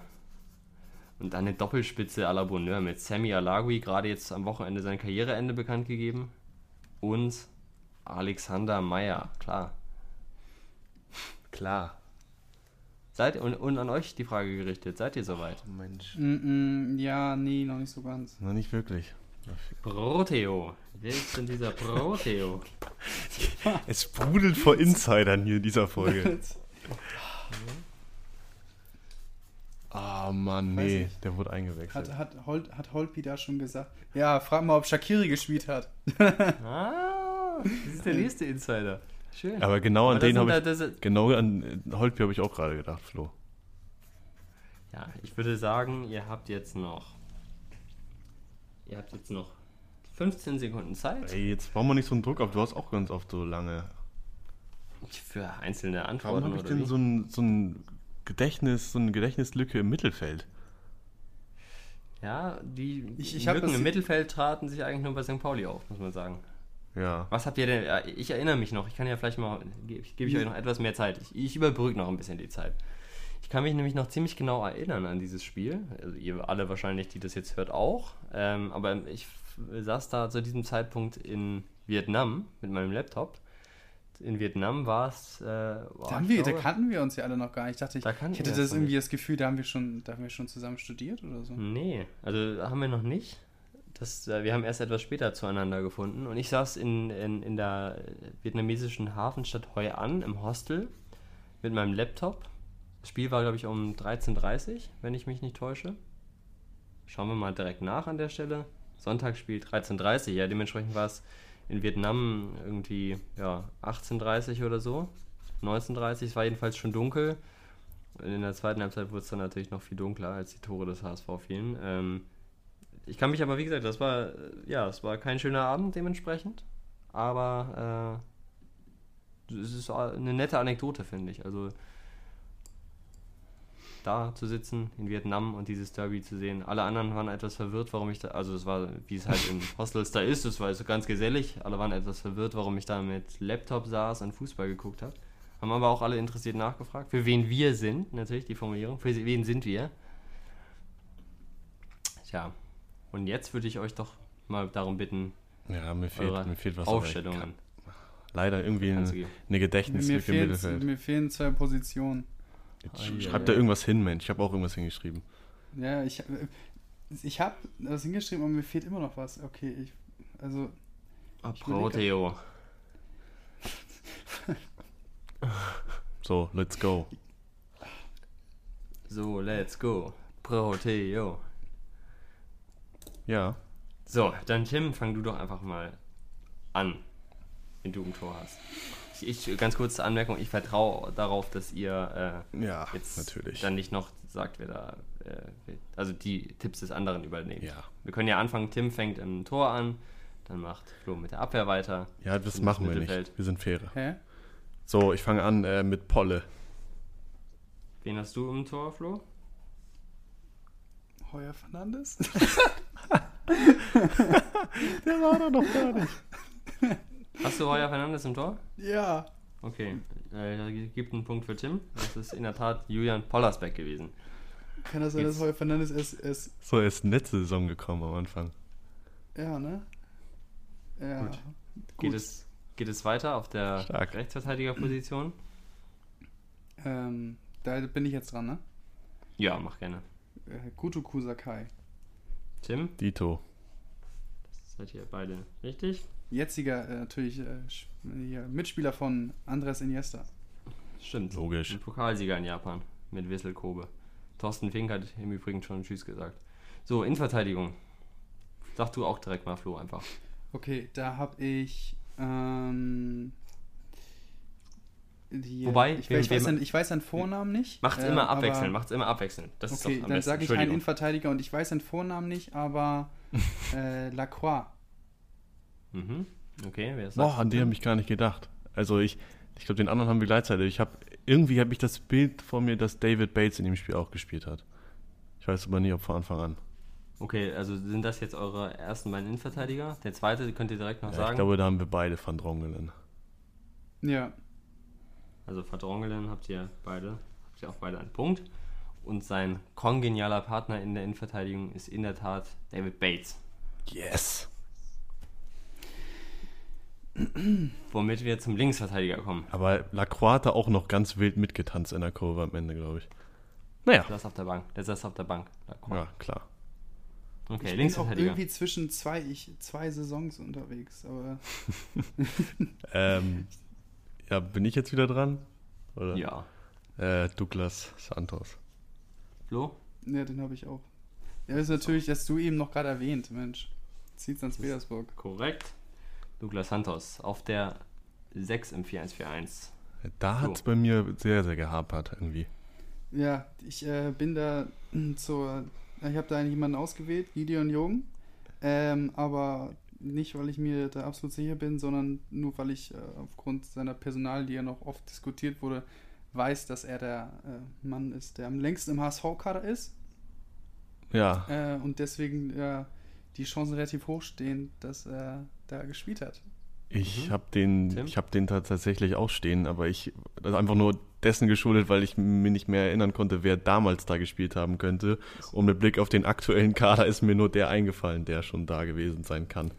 Und dann eine Doppelspitze à la Bonheur mit Sammy Alagui, gerade jetzt am Wochenende sein Karriereende bekannt gegeben. Und Alexander Meyer, klar. Klar. Seid, und, und an euch die Frage gerichtet, seid ihr soweit? Mensch. Mm, mm, ja, nee, noch nicht so ganz. Noch nicht wirklich. Proteo. Wer ist denn dieser Proteo? [LAUGHS] Es sprudelt vor Insidern hier in dieser Folge. [LAUGHS] Ah, Mann, Weiß nee, nicht. der wurde eingewechselt. Hat, hat, Hol, hat Holpi da schon gesagt? Ja, frag mal, ob Shakiri gespielt hat. Ah, das ist der [LAUGHS] nächste Insider. Schön. Aber genau an Aber den habe da- ich, das- genau an Holtby habe ich auch gerade gedacht, Flo. Ja, ich würde sagen, ihr habt jetzt noch. Ihr habt jetzt noch 15 Sekunden Zeit Ey, jetzt bauen wir nicht so einen Druck auf, du hast auch ganz oft so lange. für einzelne Warum Antworten habe ich denn wie? so ein, so ein Gedächtnis, so eine Gedächtnislücke im Mittelfeld? Ja, die Ich- ich Lücken im Mittelfeld traten sich eigentlich nur bei St. Pauli auf, muss man sagen. Ja. Was habt ihr denn? Ich erinnere mich noch, ich kann ja vielleicht mal, gebe gebe ich euch noch etwas mehr Zeit. Ich, ich überbrücke noch ein bisschen die Zeit. Ich kann mich nämlich noch ziemlich genau erinnern an dieses Spiel. Also ihr alle wahrscheinlich, die das jetzt hört, auch. Ähm, aber ich saß da zu diesem Zeitpunkt in Vietnam mit meinem Laptop. In Vietnam war es. Äh, Da, da kannten wir uns ja alle noch gar nicht. Ich dachte, ich, Da ich hätte das irgendwie das Gefühl, da haben wir schon, da haben wir schon zusammen studiert oder so. Nee, also haben wir noch nicht. Das, äh, wir haben erst etwas später zueinander gefunden. Und ich saß in, in, in der vietnamesischen Hafenstadt Hoi An im Hostel mit meinem Laptop. Das Spiel war, glaube ich, um 13.30 Uhr, wenn ich mich nicht täusche. Schauen wir mal direkt nach an der Stelle. Sonntagsspiel 13.30 Uhr, ja, dementsprechend war es in Vietnam irgendwie ja, 18.30 Uhr oder so. 19.30 Uhr, es war jedenfalls schon dunkel. In der zweiten Halbzeit wurde es dann natürlich noch viel dunkler, als die Tore des HSV fielen. Ähm, ich kann mich aber, wie gesagt, das war, äh, ja, es war kein schöner Abend dementsprechend. aber äh, es ist eine nette Anekdote, finde ich. Also da zu sitzen in Vietnam und dieses Derby zu sehen. Alle anderen waren etwas verwirrt, warum ich da, also es war, wie es halt in [LAUGHS] Hostels da ist, es war so ganz gesellig. Alle waren etwas verwirrt, warum ich da mit Laptop saß und Fußball geguckt habe. Haben aber auch alle interessiert nachgefragt, für wen wir sind, natürlich die Formulierung. Für wen sind wir? Tja, und jetzt würde ich euch doch mal darum bitten, Ja, mir fehlt, mir fehlt was. Aufstellungen. Leider irgendwie eine, eine Gedächtnis mir, im fehlen, Mittelfeld. mir fehlen zwei Positionen. Jetzt Ei, Schreib ei, da irgendwas hin, Mensch. Ich habe auch irgendwas hingeschrieben. Ja, ich, ich habe das hingeschrieben, aber mir fehlt immer noch was. Okay, ich, also Proteo. So, let's go. So, let's go. Proteo. Ja. So, dann Tim, fang du doch einfach mal an, wenn du im Tor hast. Ich, ich ganz kurze Anmerkung, ich vertraue darauf, dass ihr Ja, äh, jetzt natürlich. dann nicht noch sagt, wer da, äh, also die Tipps des anderen übernehmt. Ja. Wir können ja anfangen, Tim fängt im Tor an, dann macht Flo mit der Abwehr weiter. Ja, das machen wir nicht. Wir sind faire. hä? So, ich fange an äh, mit Polle. Wen hast du im Tor, Flo? Heuer Fernandes? [LAUGHS] [LAUGHS] Der war doch noch gar nicht. Hast du Heuer Fernandes im Tor? ja. Okay, äh, gibt einen Punkt für Tim. Das ist in der Tat Julian Pollersbeck gewesen. Kann das sein, dass Heuer Fernandes erst, erst So, er ist letzte Saison gekommen am Anfang. ja, ne? Ja. Gut. Geht es, geht es weiter auf der Stark. Rechtsverteidigerposition? Ähm, da bin ich jetzt dran, ne? Ja, mach gerne. Äh, Gotoku Sakai. Tim, Dito. seid ihr beide richtig? Jetziger äh, natürlich äh, Mitspieler von Andres Iniesta. Stimmt. Logisch. Ein Pokalsieger in Japan mit Wissel Kobe. Thorsten Fink hat im Übrigen schon Tschüss gesagt. So, Innenverteidigung. Sag du auch direkt mal, Flo, einfach. Okay, da habe ich ähm, die, Wobei, ich, ich, weiß ich weiß seinen Vornamen nicht. Macht's äh, immer abwechselnd, macht's immer abwechselnd. Das ist Okay, doch am dann sage ich einen. Innenverteidiger und ich weiß seinen Vornamen nicht, aber [LAUGHS] äh, Lacroix. Mhm. Okay, wer ist Boah, an den habe ich gar nicht gedacht. Also ich, ich glaube, den anderen haben wir gleichzeitig. Ich habe irgendwie habe ich das Bild vor mir, dass David Bates in dem Spiel auch gespielt hat. Ich weiß aber nicht, ob von Anfang an. Okay, also sind das jetzt eure ersten beiden Innenverteidiger? Der zweite könnt ihr direkt noch Ja, sagen. ich glaube, da haben wir beide Van Drongelen. Ja, Also Verdrongelen habt ihr beide, habt ihr auch beide einen Punkt. Und sein kongenialer Partner in der Innenverteidigung ist in der Tat David Bates. Yes. Womit wir zum Linksverteidiger kommen. Aber Lacroix hat auch noch ganz wild mitgetanzt in der Kurve am Ende, glaube ich. Naja, Der saß auf der Bank. Der saß auf der Bank. ja, klar. Okay, ich bin auch Linksverteidiger. irgendwie zwischen zwei, ich, zwei Saisons unterwegs, aber [LAUGHS] Ähm, [LAUGHS] ja, bin ich jetzt wieder dran? Oder? Ja. Äh, Douglas Santos. Flo? ja, den habe ich auch. Ja, ist natürlich, dass du eben noch gerade erwähnt, Mensch. Zieht's ans Petersburg. Korrekt. Douglas Santos auf der 6 im 4-1-4-1. Da hat es bei mir sehr, sehr gehapert irgendwie. Ja, ich äh, bin da zur. Ich habe da eigentlich jemanden ausgewählt, Gideon Jung. Ähm, aber nicht, weil ich mir da absolut sicher bin, sondern nur, weil ich äh, aufgrund seiner Personal, die ja noch oft diskutiert wurde, weiß, dass er der äh, Mann ist, der am längsten im HSV-Kader ist. Ja, Äh, und deswegen ja, die Chancen relativ hoch stehen, dass er da gespielt hat. ich Mhm. habe den, Tim? ich habe den ta- tatsächlich auch stehen, aber ich das ist einfach nur dessen geschuldet, weil ich mir nicht mehr erinnern konnte, wer damals da gespielt haben könnte. Und mit Blick auf den aktuellen Kader ist mir nur der eingefallen, der schon da gewesen sein kann.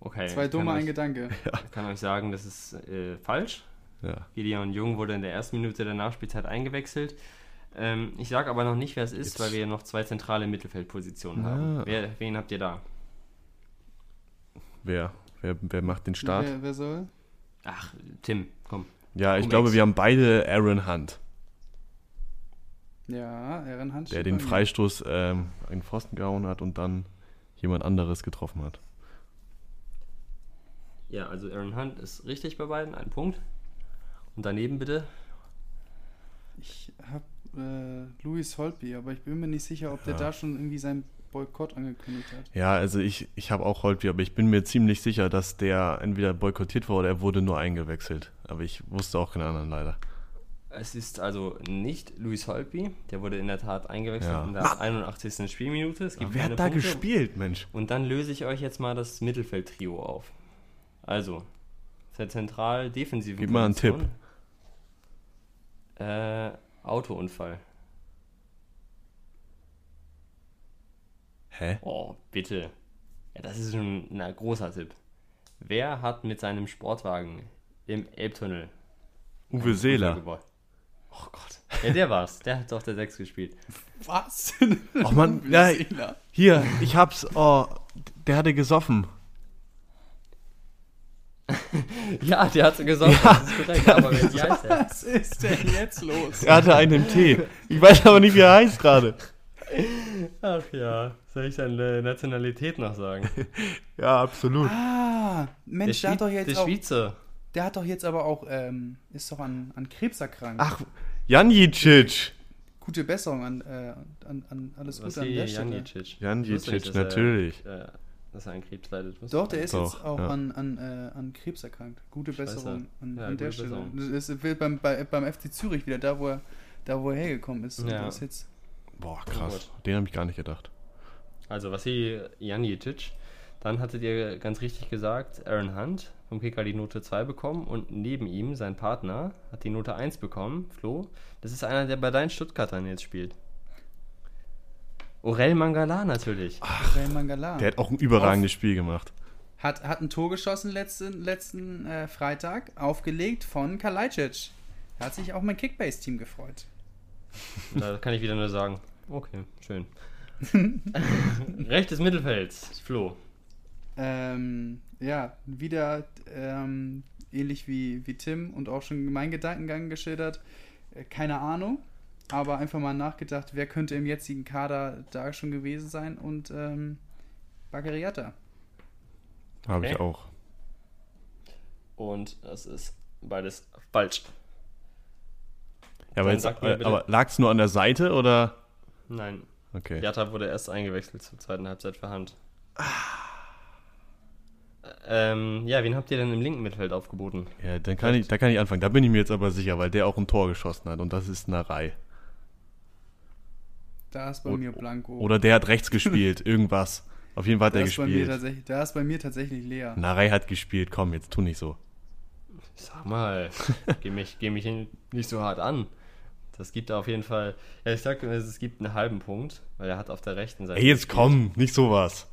Okay. Zwei dumme, ein euch, Gedanke. [LAUGHS] ich kann euch sagen, das ist äh, falsch. Ja. Gideon Jung wurde in der ersten Minute der Nachspielzeit eingewechselt. Ähm, ich sage aber noch nicht, wer es ist, Jetzt- weil wir noch zwei zentrale Mittelfeldpositionen Ah. haben. Wer, wen habt ihr da? Wer, wer, wer macht den Start? Wer, wer soll? Ach, Tim, komm. Ja, ich Um glaube, Ex. wir haben beide Aaron Hunt, Ja, Ehrenhand. der steht den. Freistoß ähm, in den Pfosten gehauen hat und dann jemand anderes getroffen hat. Ja, also Aaron Hunt ist richtig bei beiden, ein Punkt. Und daneben bitte. Ich habe äh, Louis Holtby, aber ich bin mir nicht sicher, ob der Ja. da schon irgendwie seinen Boykott angekündigt hat. Ja, also ich, ich habe auch Holtby, aber ich bin mir ziemlich sicher, dass der entweder boykottiert wurde oder er wurde nur eingewechselt. Aber ich wusste auch keinen anderen leider. Es ist also nicht Luis Holtby, der wurde in der Tat eingewechselt Ja. in der 81. Spielminute. Es gibt Wer keine hat da Punkte. gespielt, Mensch? Und dann löse ich euch jetzt mal das Mittelfeldtrio auf. Also, der zentral defensive Gib mal einen Tipp. Äh, Autounfall. Hä? Oh, bitte. Ja, das ist schon ein großer Tipp. Wer hat mit seinem Sportwagen im Elbtunnel Uwe Seeler. Oh Gott. Ja, der war's. Der hat doch der 6 gespielt. Was? [LAUGHS] Ach man, ja, hier, ich hab's. Oh, der hatte gesoffen. [LAUGHS] Ja, der hat gesoffen. Ja. das ist korrekt. Aber wie heißt er? Was ist denn jetzt los? Er hatte einen im Tee. Ich weiß aber nicht, wie er heißt gerade. Ach ja. Soll ich seine Nationalität noch sagen? [LAUGHS] Ja, absolut. Ah, Mensch, der, hat doch jetzt der auch, Schweizer. der hat doch jetzt aber auch, ähm, ist doch an, an Krebs erkrankt. Ach, Janjicic. Gute Besserung an, äh, an, an alles Gute an der Stelle. Janjicic, er- natürlich. äh, dass er an Krebs leidet. Wusste Doch, der ist Doch, jetzt auch ja. an, an, äh, an Krebs erkrankt. Gute Scheiße. Besserung an, Ja, an der Stelle. Besserung. Das ist beim, bei, beim FC Zürich wieder, da wo er, da wo er hergekommen ist. Ja. Ist jetzt, Boah, Oh krass. Den habe ich gar nicht gedacht. Also Vasili Janicic. Dann hattet ihr ganz richtig gesagt, Aaron Hunt vom Kicker die Note 2 bekommen und neben ihm sein Partner hat die Note 1 bekommen, Flo. Das ist einer, der bei deinen Stuttgartern jetzt spielt. Orel Mangala natürlich. Rael Mangala. Der hat auch ein überragendes Spiel gemacht. Hat, hat ein Tor geschossen letzten, letzten äh, Freitag, aufgelegt von Kalajdzic. Da hat sich auch mein Kickbase-Team gefreut. [LAUGHS] Da kann ich wieder nur sagen, okay, schön. [LAUGHS] Rechtes Mittelfeld, Flo. Ähm, ja, wieder ähm, ähnlich wie, wie Tim und auch schon mein Gedankengang geschildert. Äh, keine Ahnung, aber einfach mal nachgedacht, wer könnte im jetzigen Kader da schon gewesen sein und ähm, Baccariata. Habe ich Okay. auch. Und das ist beides falsch. Ja, aber, jetzt, aber lag es nur an der Seite oder? Nein, Okay. Jatta wurde erst eingewechselt zur zweiten Halbzeit für Hand. Ähm, ja, wen habt ihr denn im linken Mittelfeld aufgeboten? Ja, dann kann ich, da kann ich anfangen. Da bin ich mir jetzt aber sicher, weil der auch ein Tor geschossen hat und das ist eine Reihe. Da ist bei O- mir Blanco. Oder der hat rechts gespielt, [LAUGHS] irgendwas. Auf jeden Fall hat da er ist, bei mir gespielt. tatsächlich, da ist bei mir tatsächlich Lea. Narei hat gespielt, komm, jetzt tu nicht so. Sag mal, [LAUGHS] geh mich, geh mich nicht so hart an. Das gibt auf jeden Fall. Ja, ich sag, es gibt einen halben Punkt, weil er hat auf der rechten Seite. Ey, jetzt gespielt. komm, nicht sowas.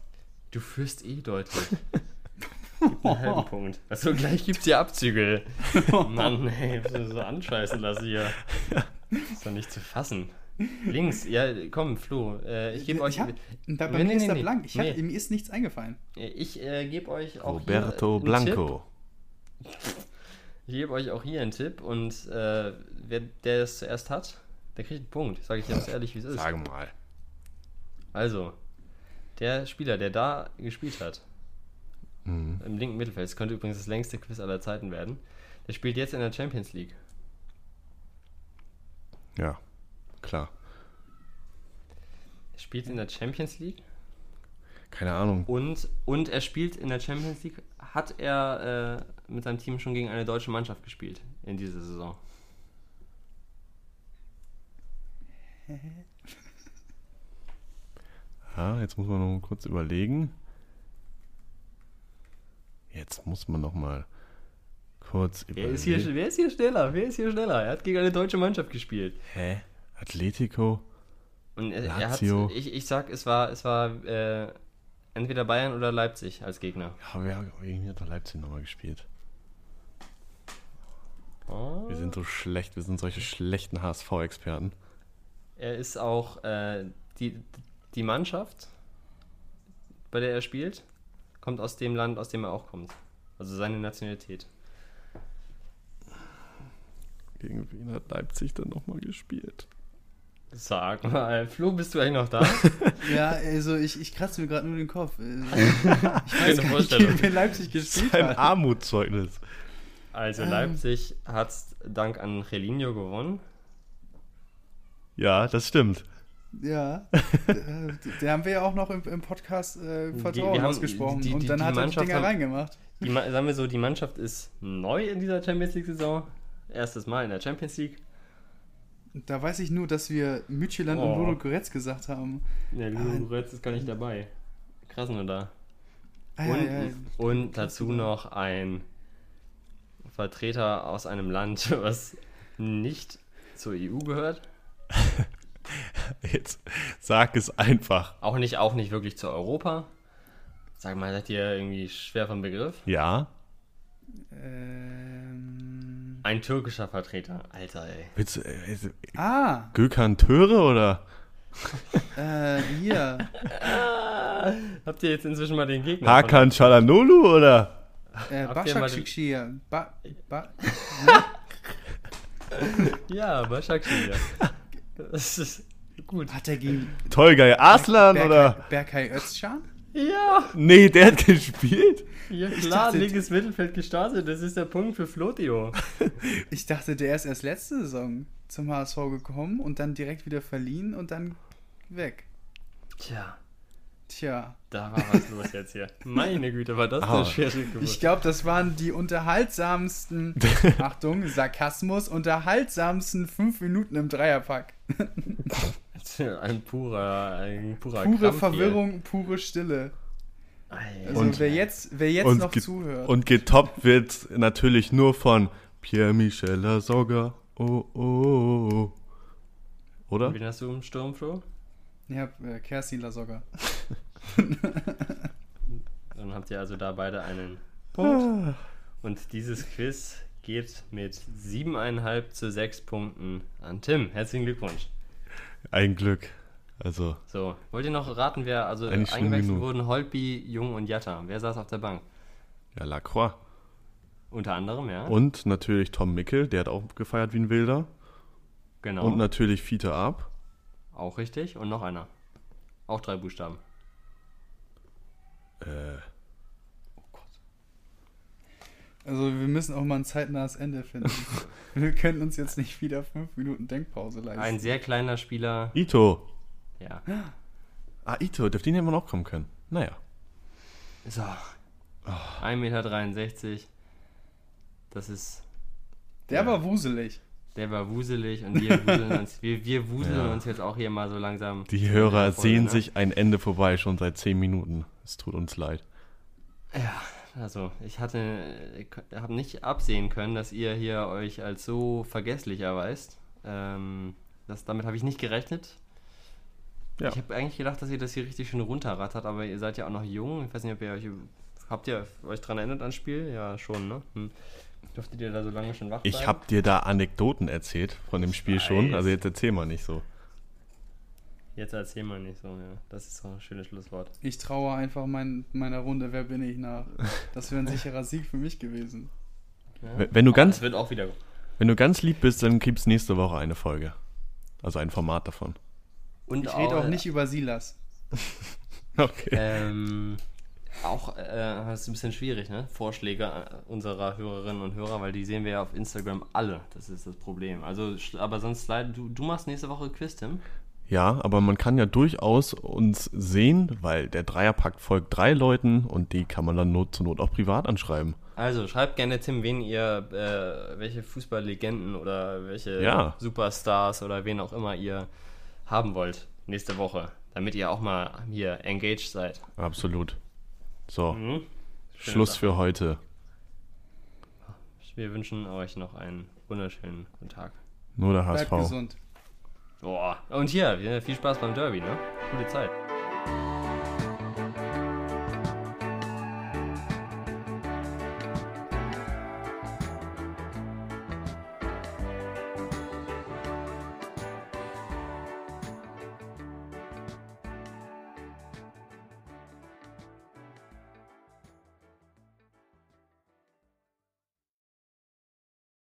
Du führst eh deutlich. [LAUGHS] Gibt einen halben Punkt. Also gleich gibt's hier Abzüge. Mann, ey, so anscheißen lassen hier. Ist doch nicht zu fassen. Links, ja, komm, Flo, äh, ich gebe euch. Ich hab, bei, bei Nee, mir nee, ist nee, blank. Ich hab. Mir ist nichts eingefallen. Ich äh, gebe euch auch Roberto hier einen Blanco. Tipp. Ich gebe euch auch hier einen Tipp und äh, wer der es zuerst hat, der kriegt einen Punkt. Sage ich ganz ehrlich, wie es ist. Sag mal. Also, der Spieler, der da gespielt hat, Mhm. im linken Mittelfeld, das könnte übrigens das längste Quiz aller Zeiten werden, der spielt jetzt in der Champions League. Ja, klar. Er spielt in der Champions League Keine Ahnung. und, und er spielt in der Champions League, hat er äh, mit seinem Team schon gegen eine deutsche Mannschaft gespielt in dieser Saison. Ja, jetzt muss man noch mal kurz überlegen. Jetzt muss man noch mal kurz Wer überlegen. ist, hier, wer ist hier schneller? Wer ist hier schneller? Er hat gegen eine deutsche Mannschaft gespielt. Hä? Atletico? Und er, er hat, Lazio. ich, ich sag, es war, es war äh, entweder Bayern oder Leipzig als Gegner. Ja, wer irgendwie hat doch Leipzig nochmal gespielt. Oh. Wir sind so schlecht, wir sind solche schlechten HSV-Experten. Er ist auch äh, die, die Mannschaft, bei der er spielt, kommt aus dem Land, aus dem er auch kommt. Also seine Nationalität. Gegen wen hat Leipzig dann nochmal gespielt? Sag mal, Flo, bist du eigentlich noch da? [LAUGHS] Ja, also ich, ich kratze mir gerade nur den Kopf. Äh, Ich weiß gar nicht, Vorstellung. wer Leipzig gespielt Ein hat. Armutszeugnis. Also Ähm. Leipzig hat dank an Relinho gewonnen. Ja, das stimmt. Ja, [LAUGHS] den haben wir ja auch noch im, im Podcast äh, Vertrauen ausgesprochen. die- die- und dann die hat er die Mannschaft Dinger haben- reingemacht. Die, sagen wir so, die Mannschaft ist neu in dieser Champions League-Saison. Erstes Mal in der Champions League. Da weiß ich nur, dass wir Mütcheland Oh. und Ludo Goretz gesagt haben. Ja, Ah. Ludo Goretz ist gar nicht dabei. Krass nur da. Ah, und, ja, ja. und dazu noch ein Vertreter aus einem Land, [LAUGHS] was nicht zur EU gehört. [LAUGHS] Jetzt sag es einfach. Auch nicht, auch nicht wirklich zu Europa. Sag mal, seid ihr irgendwie schwer vom Begriff? Ja? Ähm, Ein türkischer Vertreter. Alter, ey. Willst du, äh, äh, ah, Gökhan Töre oder? [LAUGHS] äh, hier. [LAUGHS] Habt ihr jetzt inzwischen mal den Gegner? Hakan Çalhanoğlu oder? Äh, den- Başakşehir. Ba, ba. [LAUGHS] Ja, Başakşehir. Das ist gut. hat er gegen Tolgay Arslan Berkay, oder? Berkay Özcan? Ja, Nee, der hat gespielt. Ja Ich klar, dachte- linkes Mittelfeld gestartet. Das ist der Punkt für Flotio. [LAUGHS] Ich dachte, der ist erst letzte Saison zum HSV gekommen und dann direkt wieder verliehen und dann weg. Tja, Tja, da war was los jetzt hier. Meine Güte, war das eine schwere ich Geburt. glaube, das waren die unterhaltsamsten, [LAUGHS] Achtung, Sarkasmus, unterhaltsamsten fünf Minuten im Dreierpack. [LAUGHS] Ein purer, ein purer Pure Krampf Verwirrung, pure Stille. Also Und- wer jetzt, wer jetzt und noch zuhört. Und getoppt wird natürlich nur von Pierre-Michel Lasogga. Oh, oh, oh, oh. Oder? Wen hast du im Sturm, Flo? Ich hab äh, Kerstin Lasogga. [LAUGHS] Dann habt ihr also da beide einen Ah. Punkt. Und dieses Quiz geht mit 7,5 zu 6 Punkten an Tim. Herzlichen Glückwunsch. Ein Glück. Also, So, wollt ihr noch raten, wer, also eingewechselt wurden Holtby, Jung und Jatta. Wer saß auf der Bank? ja, Lacroix. Unter anderem, ja. Und natürlich Tom Mickel, der hat auch gefeiert wie ein Wilder. genau. Und natürlich Fiete Ab. auch richtig. Und noch einer. Auch drei Buchstaben. Äh, Also wir müssen auch mal ein zeitnahes Ende finden. [LAUGHS] wir können uns jetzt nicht wieder fünf Minuten Denkpause leisten. Ein sehr kleiner Spieler. Ito. Ja. [GASPS] Ah, Ito, auf den hätte man auch kommen können. Naja. So. 1,63 Meter. Das ist. Der Ja. war wuselig. Der war wuselig und wir wuseln uns, wir, wir wuseln Ja. uns jetzt auch hier mal so langsam. Die Hörer sehen ne? sich ein Ende vorbei schon seit 10 Minuten. Es tut uns leid. Ja, also ich hatte, ich habe nicht absehen können, dass ihr hier euch als so vergesslich erweist. Ähm, das, damit habe ich nicht gerechnet. Ja. Ich habe eigentlich gedacht, dass ihr das hier richtig schön runterrattert, aber ihr seid ja auch noch jung. Ich weiß nicht, ob ihr euch. Habt ihr euch dran erinnert ans Spiel? Ja, schon, ne? Hm. Durftet ihr da so lange schon wach Ich bleiben? habe dir da Anekdoten erzählt von dem Spiel schon. Nice. Also jetzt erzähl mal nicht so. Jetzt erzähl mal nicht so, ja. Das ist so ein schönes Schlusswort. Ich traue einfach mein, meiner Runde Wer bin ich nach. Das wäre ein sicherer [LAUGHS] Sieg für mich gewesen. Ja? Wenn- du ganz- wird auch wieder. Wenn du ganz lieb bist, dann gibt's nächste Woche eine Folge. Also ein Format davon. Und Ich rede auch nicht über Silas. [LAUGHS] Okay. Ähm, auch, äh, das ist ein bisschen schwierig, ne? Vorschläge äh, unserer Hörerinnen und Hörer, weil die sehen wir ja auf Instagram alle. Das ist das Problem. Also, aber sonst leider, du, du machst nächste Woche Quiz, Tim. Ja, aber man kann ja durchaus uns sehen, weil der Dreierpack folgt drei Leuten und die kann man dann not, zur Not auch privat anschreiben. Also, schreibt gerne, Tim, wen ihr, äh, welche Fußballlegenden oder welche Ja. Superstars oder wen auch immer ihr haben wollt nächste Woche, damit ihr auch mal hier engaged seid. Absolut. So, Mhm. Schluss Sache. für heute. Wir wünschen euch noch einen wunderschönen guten Tag. Nur der Bleibt HSV. ne? gesund. Boah. Und hier, viel Spaß beim Derby, ne? Gute Zeit.